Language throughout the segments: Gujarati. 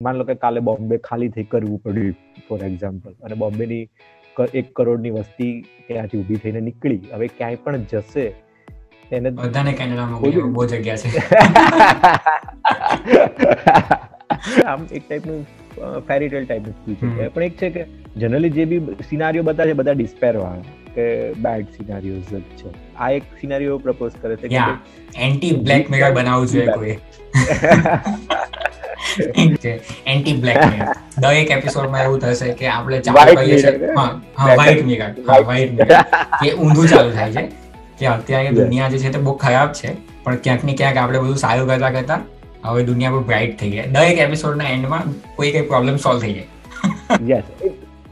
માન લો કે કાલે બોમ્બે ખાલી થઈ કરવું પડ્યું ફોર એક્ઝામ્પલ અને બોમ્બેની એક કરોડની વસ્તી ત્યાંથી ઊભી થઈને નીકળી. હવે ક્યાંય પણ જશે એને બધાને કેનેડામાં બહુ જગ્યા છે. આમ એક ટાઈપનું ફેરી ટેલ ટાઈપનું સ્પીચ છે. પણ એક છે કે જનરલી જે બી સિનારીઓ બધા છે બધા ડિસ્પેર વાળા. કે બેડ સિનારિયોઝ જ છે. આ એક સિનારિયો પ્રપોઝ કરે છે કે એન્ટી બ્લેક મિરર બનાવવું જોઈએ કોઈ. એન્ટી બ્લેક મિરર દરેક એપિસોડમાં એવું થશે કે આપણે ચાલુ કરીએ છીએ. હા વ્હાઈટ મિરર હા વ્હાઈટ મિરર કે ઊંધું ચાલુ થાય છે. કે અત્યારે દુનિયા જે છે તે બહુ ખરાબ છે પણ ક્યાંક ને ક્યાંક આપણે બધું સારું કરતા કરતા હવે દુનિયા પર બ્રાઇટ થઈ જાય દરેક એપિસોડના એન્ડમાં કોઈ કઈ પ્રોબ્લેમ સોલ્વ થઈ જાય. યસ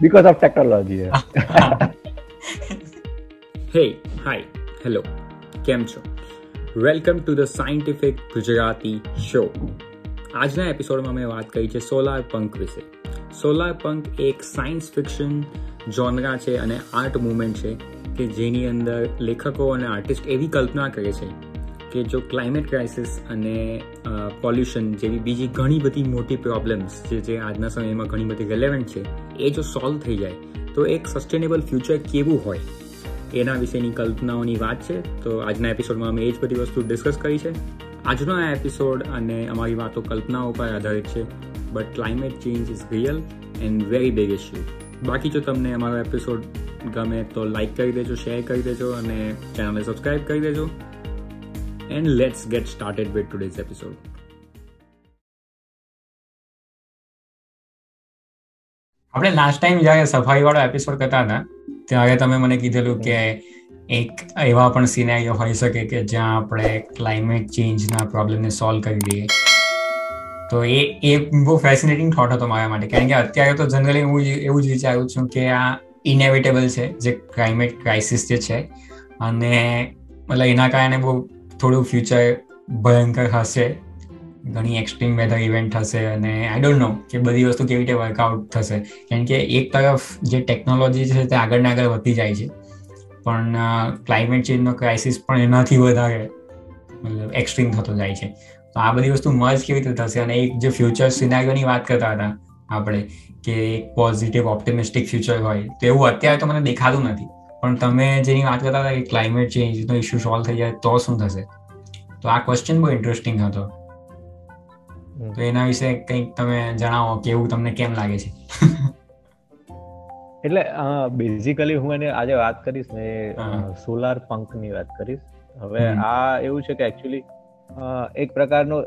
બીકોઝ ઓફ ટેકનોલોજી હે હાય હેલો કેમ છો? Welcome to the scientific Gujarati show આજના એપિસોડમાં મેં વાત કરી છે સોલાર પંક વિશે. સોલાર પંક એક સાયન્સ ફિક્શન જોનરા છે અને આર્ટ મુવમેન્ટ છે કે જેની અંદર લેખકો અને આર્ટિસ્ટ એવી કલ્પના કરે છે કે જો ક્લાઇમેટ ક્રાઇસિસ અને પોલ્યુશન જેવી બીજી ઘણી બધી મોટી પ્રોબ્લેમ્સ જે જે આજના સમયમાં ઘણી બધી રેલેવન્ટ છે, એ જો સોલ્વ થઈ જાય, તો એક સસ્ટેનેબલ ફ્યુચર કેવું હોય? એના વિશેની કલ્પનાઓની વાત છે. તો આજના એપિસોડમાં અમે એ જ બધી વસ્તુ ડિસ્કસ કરી છે. આજનો આ એપિસોડ અને અમારી વાતો કલ્પનાઓ પર આધારિત છે. But climate change is real and very big issue બાકી જો તમને અમારો એપિસોડ ગમે તો લાઇક કરી દેજો શેર કરી દેજો અને ચેનલને સબસ્ક્રાઈબ કરી દેજો. And let's get started with today's episode આપણે લાસ્ટ ટાઈમ જ્યારે સફાઈ વાળો એપિસોડ કરતા હતા ત્યારે તમે મને કીધેલું કે એક એવા પણ સિનેરિયો હોઈ શકે કે જ્યાં આપણે ક્લાઇમેટ ચેન્જના પ્રોબ્લેમને સોલ્વ કરી દઈએ. તો એ એ બહુ ફેસિનેટિંગ થોટ હતો મારા માટે. કારણ કે અત્યારે તો જનરલી હું એવું જ વિચારું છું કે આ ઇનેવિટેબલ છે જે ક્લાઇમેટ ક્રાઇસિસ જે છે. અને મતલબ એના કારણે બહુ થોડું ફ્યુચર ભયંકર હશે. ઘણી એક્સ્ટ્રીમ વેધર ઇવેન્ટ થશે અને આઈ ડોન્ટ નો કે બધી વસ્તુ કેવી રીતે વર્કઆઉટ થશે. કેમ કે એક તરફ જે ટેકનોલોજી છે તે આગળ ને આગળ વધતી જાય છે. પણ ક્લાઇમેટ ચેન્જનો ક્રાઇસિસ પણ એનાથી વધારે મતલબ એક્સ્ટ્રીમ થતો જાય છે. તો આ બધી વસ્તુ મર્જ કેવી રીતે થશે અને એક જે ફ્યુચર સિનારીઓની વાત કરતા હતા આપણે કે એક પોઝિટિવ ઓપ્ટિમિસ્ટિક ફ્યુચર હોય, તો એવું અત્યારે તો મને દેખાતું નથી. પણ તમે જેની વાત કરતા હતા કે ક્લાઇમેટ ચેન્જનો ઇસ્યુ સોલ્વ થઈ જાય તો શું થશે? તો આ ક્વેશ્ચન બહુ ઇન્ટરેસ્ટિંગ હતો. તો એના વિશે કંઈક તમે જણાવો કે એવું તમને કેમ લાગે છે? એટલે બેઝિકલી હું એને આજે વાત કરીશ ને સોલાર પંકની વાત કરીશ. હવે આ એવું છે કે એકચ્યુઅલી એક પ્રકારનો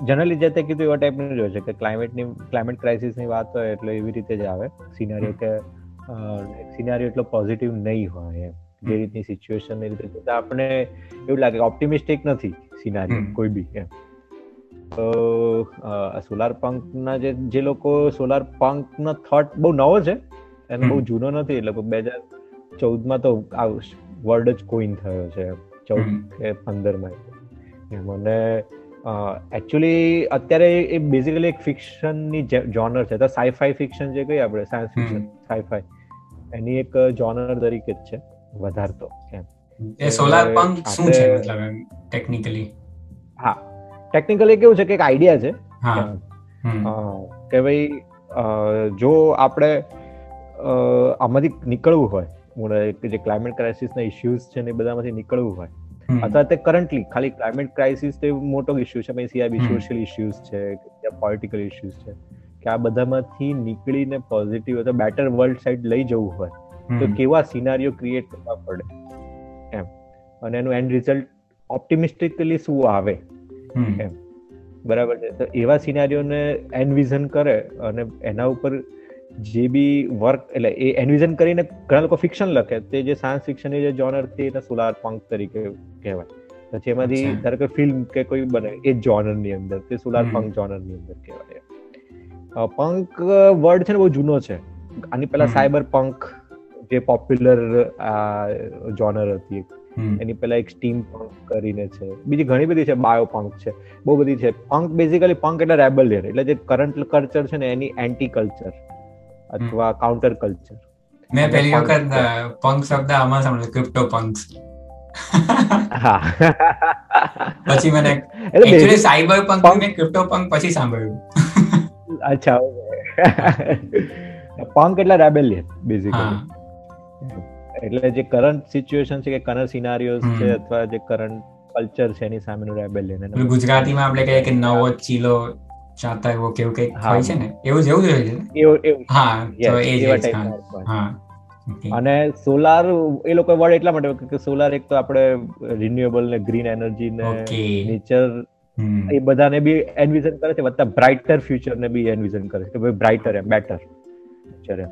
જનરલી જે તે કીધું એવા ટાઈપનું જ હોય છે કે ક્લાઇમેટની ક્લાઇમેટ ક્રાઇસિસની વાત હોય એટલે એવી રીતે જ આવે. સિનારીઓ કે સિનારીઓ એટલો પોઝિટિવ નહીં હોય એમ. જે રીતની સિચ્યુએશન એ રીતે આપણે એવું લાગે ઓપ્ટિમિસ્ટિક નથી સિનારીઓ કોઈ બી એમ. તો સોલાર પંકના જે જે લોકો સોલાર પંકનો થોટ બહુ નવો છે અને બહુ જૂનો નથી એટલે બે હજાર ચૌદમાં તો આ વર્ડ જ કોઈન થયો છે ચૌદ કે પંદરમાં મને એકચ્યુઅલી અત્યારે એ બેઝિકલી એક ફિક્શનની જોનર છે તો સાયફાઈ ફિક્શન જે કહીએ આપણે સાયન્સ ફિક્શન સાયફાઈ એની એક જોનર તરીકે જ છે વધારતો એમ. એ સોલાર પંક શું છે મતલબ ટેકનિકલી હા. ટેકનિકલી કેવું છે કે એક આઈડિયા છે. કે ભાઈ જો આપણે આમાંથી નીકળવું હોય જે ક્લાઇમેટ ક્રાઇસિસના ઇશ્યુઝ છે ને બધામાંથી નીકળવું હોય અથવા તે કરન્ટલી ખાલી ક્લાઇમેટ ક્રાઇસિસ તો મોટો ઇશ્યુ છે પછી સિવાય સોશિયલ ઇશ્યુઝ છે પોલિટિકલ ઇશ્યુઝ છે કે આ બધામાંથી નીકળીને પોઝિટિવ અથવા બેટર વર્લ્ડ સાઈડ લઈ જવું હોય તો કેવા સિનારીઓ ક્રિએટ કરવા પડે? એમ. અને એનું એન્ડ રિઝલ્ટ ઓપ્ટિમિસ્ટિકલી શું આવે? એમ. બરાબર છે. તો એવા સિનારીઓને એનવિઝન કરે અને એના ઉપર જે બી વર્ક એટલે એ એનવિઝન કરીને ઘણા લોકો ફિક્શન લખે. તે જે સાયન્સ ફિક્શનની જે જોનર છે એને સોલાર પંક તરીકે કહેવાય. પછી એમાંથી ધારો કે ફિલ્મ કે કોઈ બને એ જોનરની અંદર તે સોલાર પંક જોનરની અંદર કહેવાય. પંક વર્ડ છે ને બહુ જૂનો છે. આની પેલા સાયબર પંક જે પોપ્યુલર જોનર હતી એની પેલા એક સ્ટીમ પંક કરીને છે. બીજી ઘણી બધી છે બાયો પંક છે. બહુ બધી છે. પંક બેઝિકલી પંક એટલે રેબલિયન એટલે જે કરંટ કલ્ચર છે ને એની એન્ટી કલ્ચર અથવા કાઉન્ટર કલ્ચર મેં પહેલી વખત પંક શબ્દ આમાં સાંભળ્યો ક્રિપ્ટો પંક્સ પછી મને એક્ચ્યુઅલી સાયબર પંક મેં ક્રિપ્ટો પંક પછી સાંભળ્યું. અચ્છા પંક એટલે રેબેલિયન બેઝિકલી એટલે જે કરંટ સિચ્યુએશન છે કે કરંટ સિનારીઓસ છે અથવા જે કરંટ કલ્ચર છે એની સામેનું રેબેલિયન ગુજરાતીમાં આપણે કહીએ કે નવો ચીલો ચાતા એવો કેવું કંઈક હોય છે ને? એવું જ એવું જ હોય છે એવું હા તો એ જ હા. અને સોલાર એ લોકો વર્ડ એટલા માટે કે સોલાર એક તો આપણે રિન્યુએબલ ને ગ્રીન એનર્જી ને નેચર એ બધાને બી એન્વિઝન કરે છે વત્તા બ્રાઇટર ફ્યુચર ને બી એન્વિઝન કરે છે. કે ભાઈ બ્રાઇટર એમ બેટર ફ્યુચર એમ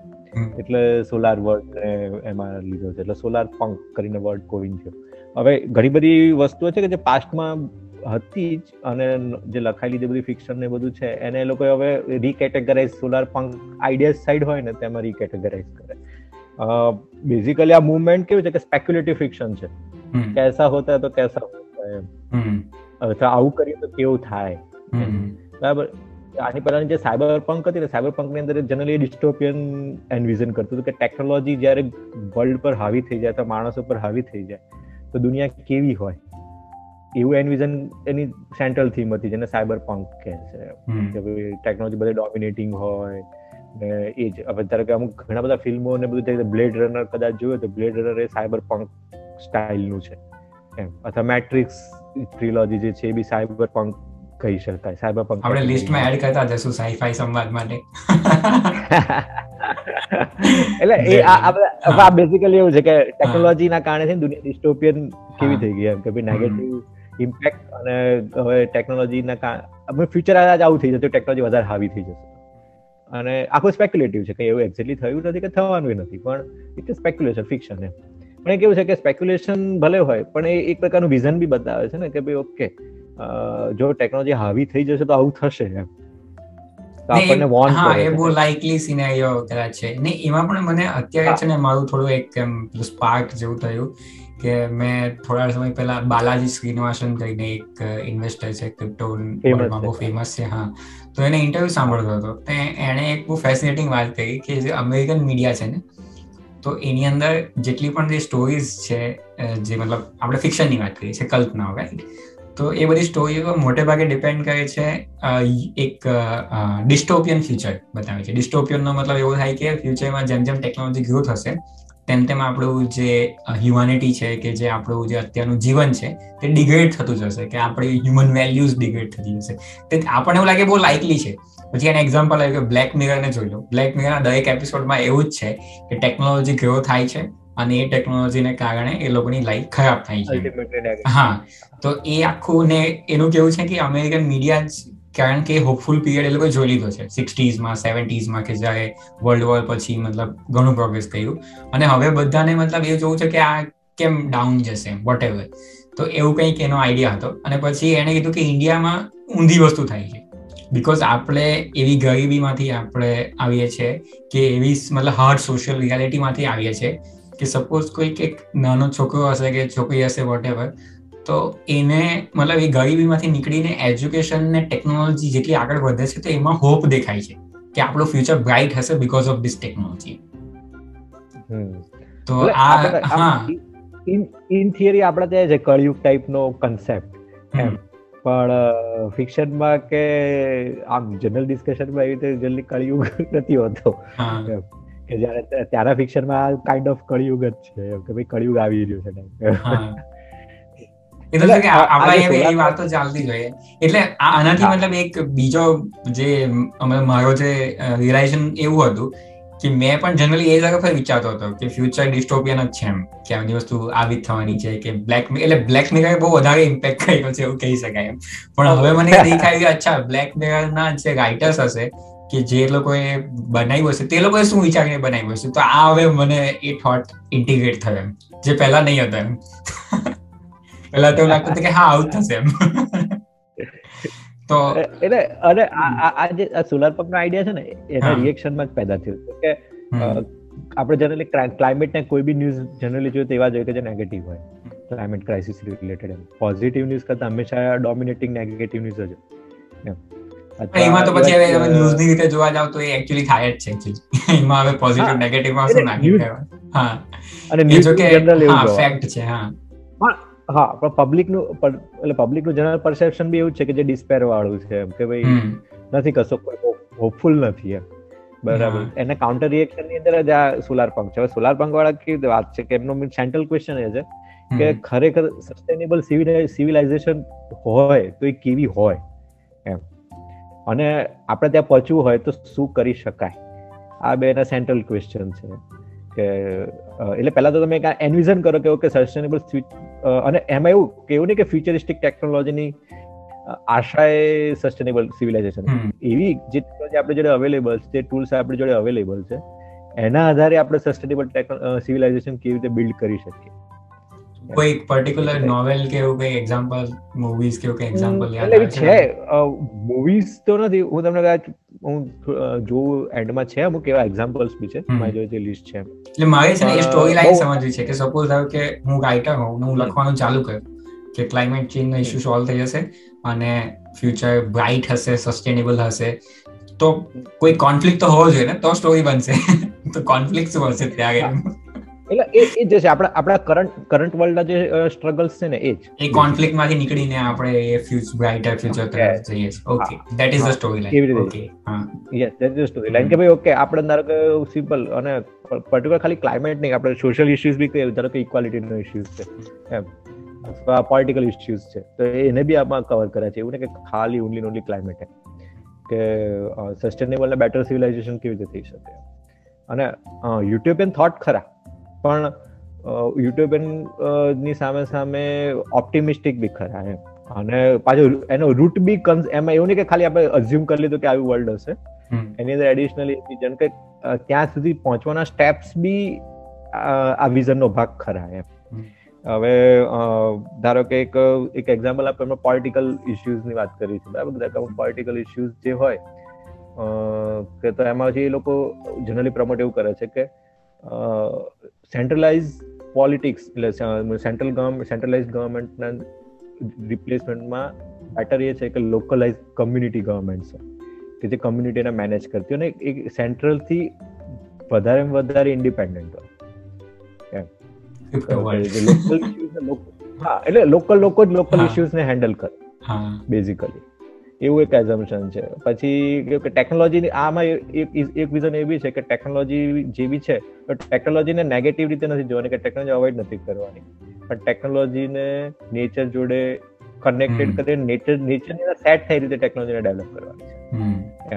એટલે સોલાર વર્ડ એમાં લીધો છે. એટલે સોલાર પંક કરીને વર્ડ કોઈન છે. હવે ઘણી બધી વસ્તુઓ છે કે જે પાસ્ટમાં હતી જ અને જે લખાયેલી જે બધી ફિક્શન ને બધું છે એને એ લોકો હવે recategorize solar punk ideas side હોય ને તેમાં રીકેટેગરાઇઝ કરે. બેઝિકલી આ મુવમેન્ટ કેવું છે કે સ્પેક્યુલેટિવ ફિક્શન છે. કેસા હોતા તો કેસા હોતા એમ. અથવા આવું કરીએ તો કેવું થાય? બરાબર? આની પહેલાની જે સાયબર પંક હતી ને સાયબર પંકની અંદર જનરલી ડિસ્ટોપિયન એન્વિઝન કરતું હતું કે ટેકનોલોજી જ્યારે વર્લ્ડ પર હાવી થઈ જાય તો માણસો પર હાવી થઈ જાય તો દુનિયા કેવી હોય? એવું એન્વિઝન એની સેન્ટ્રલ થીમ હતી જેને સાયબર પંક કહે છે. કે ભાઈ ટેકનોલોજી બધે ડોમિનેટિંગ હોય ને એ જ. હવે ધારો કે અમુક ઘણા બધા ફિલ્મો ને બધું બ્લેડ રનર કદાચ જોયું તો બ્લેડ રનર એ સાયબર પંક સ્ટાઇલનું છે. એમ. અથવા મેટ્રિક્સ ટ્રિલોજી જે છે એ બી સાયબર પંક કહી શકાય. સાયબર પંક આપણે લિસ્ટમાં એડ કરતા જશું સાઈફાઈ સંવાદ માટે. એટલે એ આ બેઝિકલી એવું છે કે ટેકનોલોજી ના કારણે છે દુનિયા ડિસ્ટોપિયન કેવી થઈ ગઈ એમ કે ભાઈ નેગેટિવ ઇમ્પેક્ટ અને હવે ટેકનોલોજી ના કારણે ફ્યુચર આજ આવું થઈ જશે ટેકનોલોજી વધારે હાવી થઈ જશે. અને આખું સ્પેક્યુલેટિવ છે કે એવું એક્ઝેક્ટલી થયું નથી કે થવાનું નથી પણ ઇટ ઇઝ સ્પેક્યુલેશન ફિક્શન એમ. પણ એ કેવું છે કે સ્પેક્યુલેશન ભલે હોય પણ એ એક પ્રકારનું વિઝન બી બતાવે છે ને કે ભાઈ ઓકે જો ટેકનોલોજી હાવી થઈ જશે તો આવું થશે એમ. આપણને હા એ બહુ લાઇકલી સિનેરિયો કદાચ છે. ને એમાં પણ મને અત્યારે છે ને મારું થોડું એક એમ સ્પાર્ક જેવું થયું કે મેં થોડા સમય પહેલા બાલાજી શ્રીનિવાસન કરીને એક ઇન્વેસ્ટર છે ક્રિપ્ટો બહુ ફેમસ છે હા. તો એને ઇન્ટરવ્યુ સાંભળતો હતો. તો એણે એક બહુ ફેસિનેટિંગ વાત કરી કે જે અમેરિકન મીડિયા છે ને તો એની અંદર જેટલી પણ જે સ્ટોરીઝ છે જે મતલબ આપણે ફિક્શનની વાત કરીએ છીએ કલ્પના રાઈટ તો એ બધી સ્ટોરીઓ મોટે ભાગે ડિપેન્ડ કરે છે એક ડિસ્ટોપિયન ફ્યુચર બતાવે છે. ડિસ્ટોપિયનનો મતલબ એવો થાય કે ફ્યુચરમાં જેમ જેમ ટેકનોલોજી ગ્રો થશે, તેમ તેમ આપણું જે હ્યુમાનિટી છે કે જે આપણું જે અત્યારનું જીવન છે, તે ડિગ્રેડ થતું જશે, કે આપણી હ્યુમન વેલ્યુઝ ડિગ્રેડ થતી જશે. તે આપણને એવું લાગે બહુ લાઇકલી છે. પછી એને એક્ઝામ્પલ આવ્યું કે બ્લેક મિરરને જોઈ લો. બ્લેક મિરરના દરેક એપિસોડમાં એવું જ છે કે ટેકનોલોજી ગ્રો થાય છે અને એ ટેકનોલોજીને કારણે એ લોકોની લાઈફ ખરાબ થાય છે. હા તો એ આખું ને એનું કેવું છે કે અમેરિકન મીડિયા કારણ કે હોપફુલ પીરિયડ એ લોકો જોઈ લીધો છે. સિક્સટીઝમાં સેવન્ટીઝમાં કે જ્યારે વર્લ્ડ વોર પછી મતલબ ઘણું પ્રોગ્રેસ થયું અને હવે બધાને મતલબ એ જોવું છે કે આ કેમ ડાઉન જશે વોટ એવર તો એવું કંઈક એનો આઈડિયા હતો. અને પછી એણે કીધું કે ઇન્ડિયામાં ઊંધી વસ્તુ થાય છે. બિકોઝ આપણે એવી ગરીબીમાંથી આપણે આવીએ છીએ કે એવી મતલબ હાર્ડ સોશિયલ રિયાલિટીમાંથી આવીએ છીએ કે સપોઝ કોઈક એક નાનો છોકરો હશે કે છોકરી હશે વોટ એવર તો એને મતલબ એ ગરીબીમાંથી નીકળીને એજ્યુકેશન ને ટેકનોલોજી જેટલી આગળ વધે છે તો એમાં હોપ દેખાય છે કે આપણું ફ્યુચર બ્રાઇટ હશે બીકોઝ ઓફ ધીસ ટેકનોલોજી તો આ હા. ઇન થિયરી આપણે ત્યાં છે કળયુગ ટાઈપનો કન્સેપ્ટ પણ ફિક્શનમાં કે આમ જનરલ ડિસ્કશનમાં એવી રીતે જલ્દી કળિયુગ નથી હોતો. કે જ્યારે ત્યાંના ફિક્શનમાં કાઇન્ડ ઓફ કળિયુગ જ છે. કે ભાઈ કળિયુગ આવી રહ્યું છે એટલે કે આપણા એ તો ચાલતી જોઈએ એટલે આનાથી મતલબ એક બીજો જે મારો જે રિલાઇઝેશન એવું હતું કે મેં પણ જનરલી એ જગ્યા પર વિચારતો હતો કે ફ્યુચર ડિસ્ટોપિયન જ છે એમ. કે આ વસ્તુ આવી થવાની છે કે બ્લેક એટલે બ્લેક મિરર બહુ વધારે ઇમ્પેક્ટ કર્યો છે એવું કહી શકાય એમ. પણ હવે મને દેખાય કે અચ્છા બ્લેક મિરર ના જે રાઇટર્સ હશે કે જે લોકોએ બનાવ્યું હશે તે લોકોએ શું વિચારીને બનાવ્યું હશે? તો આ હવે મને એ થોટ ઇન્ટિગ્રેટ થયો એમ. જે પહેલા નહીં હતો એમ. પેલા તો લાગતું હતું કે હા આવું થશે એમ. તો એટલે અને આ જે સોલાર પંપ નો આઈડિયા છે ને એના રિએક્શનમાં જ પેદા થયું કે આપણે જનરલી ક્લાઇમેટ ને કોઈ બી ન્યૂઝ જનરલી જોઈએ તેવા જોઈએ કે જે નેગેટિવ હોય. ક્લાઇમેટ ક્રાઇસિસ રિલેટેડ એમ. પોઝિટિવ ન્યૂઝ કરતા હંમેશા ડોમિનેટિંગ નેગેટિવ ન્યૂઝ જ એમાં. તો પછી હવે તમે ન્યૂઝની રીતે જોવા જાવ તો એ એકચ્યુઅલી થાય જ છે એકચ્યુઅલી એમાં હવે પોઝિટિવ નેગેટિવમાં શું નાખી હા. અને ન્યૂઝ કે હા ફેક્ટ છે હા. હા પણ પબ્લિકનું એટલે પબ્લિકનું જનરલ પરસેપ્શન બી એવું છે કે જે ડિસ્પેર વાળું છે કે ભાઈ નથી કશો કોઈ હોપફુલ નથી એમ. બરાબર. એને કાઉન્ટર રિએક્શનની અંદર જ આ સોલાર પંપ છે. સોલાર પંપ વાળા કેવી વાત છે કે એમનો સેન્ટ્રલ ક્વેશ્ચન એ છે કે ખરેખર સસ્ટેનેબલ સિવિલાઇઝેશન હોય તો એ કેવી હોય? એમ અને આપણે ત્યાં પહોંચવું હોય તો શું કરી શકાય? આ બે એના સેન્ટ્રલ ક્વેશ્ચન છે. કે એટલે પહેલા તો તમે એન્વિઝન કરો કે ઓકે સસ્ટેનેબલ અને એમાં એવું કે એવું નહીં કે ફ્યુચરિસ્ટિક ટેકનોલોજીની આશાએ સસ્ટેનેબલ સિવિલાઇઝેશન એવી જે ટેકનોલોજી આપણે જોડે અવેલેબલ છે જે ટૂલ્સ આપણી જોડે અવેલેબલ છે એના આધારે આપણે સસ્ટેનેબલ સિવિલાઇઝેશન કેવી રીતે બિલ્ડ કરી શકીએ. કોઈ પર્ટિક્યુલર નોવેલ કે એવું કઈ એક્ઝામ્પલ મૂવીઝ કે એવું કઈ એક્ઝામ્પલ યાદ આવે છે મૂવીઝ તો નથી. હું તમને કદાચ હું જો એન્ડમાં છે. અમુક એવા એક્ઝામ્પલ્સ બી છે. મારી જોડે જે લિસ્ટ છે. એટલે મારે છે ને એ સ્ટોરી લાઈન સમજવી છે કે સપોઝ ધારો કે હું રાઇટર હોઉં હું લખવાનું ચાલુ કર્યું કે ક્લાઇમેટ ચેન્જ નો ઇશ્યુ સોલ્વ થઈ જશે અને ફ્યુચર બ્રાઇટ હશે સસ્ટેનેબલ હશે તો કોઈ કોન્ફ્લિક્ટ તો હોવો જોઈએ ને તો સ્ટોરી બનશે. તો કોન્ફ્લિક્ટ શું હશે ત્યારે એટલે એ એ જે છે આપણા આપણા કરંટ કરંટ વર્લ્ડના જે સ્ટ્રગલ્સ છે ને એ જ. એ કોન્ફ્લિક્ટમાંથી નીકળીને આપણે એ ફ્યુચર બ્રાઇટર ફ્યુચર તરફ જઈએ okay that is the story line okay હા. Yes that is story line કે ભાઈ ઓકે આપણે ધારો કે સિમ્પલ અને પર્ટિક્યુલર ખાલી ક્લાઇમેટ નહીં આપણે સોશિયલ ઇશ્યુઝ બી કહીએ ધારો કે ઇક્વાલિટીનો ઇશ્યુઝ છે એમ. અથવા પોલિટિકલ ઇશ્યુઝ છે તો એને બી આમાં કવર કરે છે. એવું ને કે ખાલી ઓનલી ઓનલી ક્લાઇમેટ કે સસ્ટેનેબલ ને બેટર સિવિલાઇઝેશન કેવી રીતે થઈ શકે? અને યુટ્યુબિયન થોટ ખરા. પણ યુટ્યુબનની સામે સામે ઓપ્ટિમિસ્ટિક બી ખરા એમ. અને પાછું એનો રૂટ બી એમાં એવું નહીં કે ખાલી આપણે અઝ્યુમ કરી લીધું કે આવી વર્લ્ડ હશે. એની અંદર એડિશનલી જેમ કે ત્યાં સુધી પહોંચવાના સ્ટેપ્સ બી આ વિઝનનો ભાગ ખરા એમ. હવે ધારો કે એક એક એક્ઝામ્પલ આપણે એમાં પોલિટિકલ ઇશ્યુઝની વાત કરી છે. બરાબર? પોલિટિકલ ઇશ્યુઝ જે હોય કે તો એમાં જે એ લોકો જનરલી પ્રમોટ એવું કરે છે કે સેન્ટ્રલાઇઝ પોલિટિક્સ એટલે સેન્ટ્રલ ગવર્મેન્ટ સેન્ટ્રલાઇઝ ગવર્મેન્ટના રિપ્લેસમેન્ટમાં બેટર એ છે કે લોકલાઇઝ કમ્યુનિટી ગવર્મેન્ટ છે કે જે કમ્યુનિટીને મેનેજ કરતી હોય ને એક સેન્ટ્રલથી વધારે વધારે ઇન્ડિપેન્ડન્ટ હોય. હા એટલે લોકલ લોકો જ લોકલ ઇસ્યુઝને હેન્ડલ કરે બેઝિકલી એવું એક એઝમ્પશન છે. પછી કે ટેકનોલોજી આમાં એક વિઝન એવી છે કે ટેકનોલોજી જે બી છે તો ટેકનોલોજીને નેગેટિવ રીતે નથી જોવાની કે ટેકનોલોજી અવોઇડ નથી કરવાની. પણ ટેકનોલોજીને નેચર જોડે કનેક્ટેડ કરીને નેચર નેચરની સેટ થઈ રીતે ટેકનોલોજીને ડેવલપ કરવાની છે.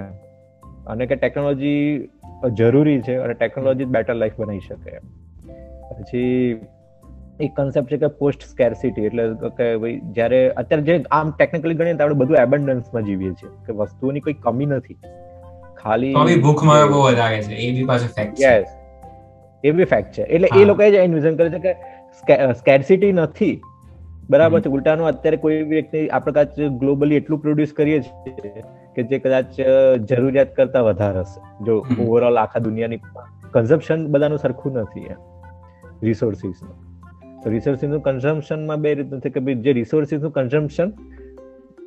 અને કે ટેકનોલોજી જરૂરી છે અને ટેકનોલોજી બેટર લાઈફ બનાવી શકે પછી એક કન્સેપ્ટ છે કે પોસ્ટ સ્કેરસિટી એટલે કે ભાઈ જ્યારે અત્યારે જે આમ ટેકનિકલી ગણીએ તો આપણે બધું એબન્ડન્સમાં જીવીએ છીએ કે વસ્તુઓની કોઈ કમી નથી. ખાલી ભૂખમાં બહુ વધારે છે એ બી પાછો ફેક્ટ છે. યસ એ બી ફેક્ટ છે. એટલે એ લોકો જ ઇન્વિઝન કરે છે કે સ્કેરસિટી નથી. બરાબર છે ઉલટાનું અત્યારે કોઈ વ્યક્તિ આપણે કદાચ ગ્લોબલી એટલું પ્રોડ્યુસ કરીએ છીએ કે જે કદાચ જરૂરિયાત કરતા વધારે હશે. જો ઓવરઓલ આખા દુનિયાની કન્ઝમ્પશન બધાનું સરખું નથી એમ. રિસોર્સિસનું તો રિસોર્સિસનું કન્ઝમ્પશનમાં બે રીતનું છે કે ભાઈ જે રિસોર્સિસનું કન્ઝમ્પશન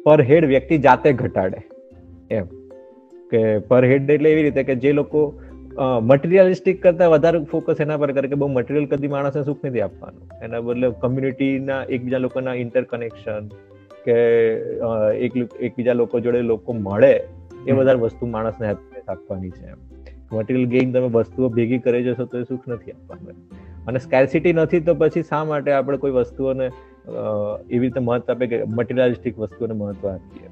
પર હેડ વ્યક્તિ જાતે ઘટાડે. એમ. કે પર હેડ એટલે એવી રીતે કે જે લોકો મટીરિયાલિસ્ટિક કરતા વધારે ફોકસ એના પર કરે કે બહુ મટીરિયલ કદી માણસને સુખ નથી આપવાનું. એના બદલે કમ્યુનિટીના એકબીજા લોકોના ઇન્ટરકનેક્શન કે એક એકબીજા લોકો જોડે લોકો મળે એ વધારે વસ્તુ માણસને આપવાની છે એમ. મટીરિયલ ગેઇન તમે વસ્તુઓ ભેગી કરી જશો તો એ સુખ નથી આપવાનું અને સ્કેરસિટી નથી તો પછી શા માટે આપણે કોઈ વસ્તુઓને એવી રીતે મહત્વ આપે કે મટીરિયલિસ્ટિક વસ્તુઓને મહત્વ આપીએ?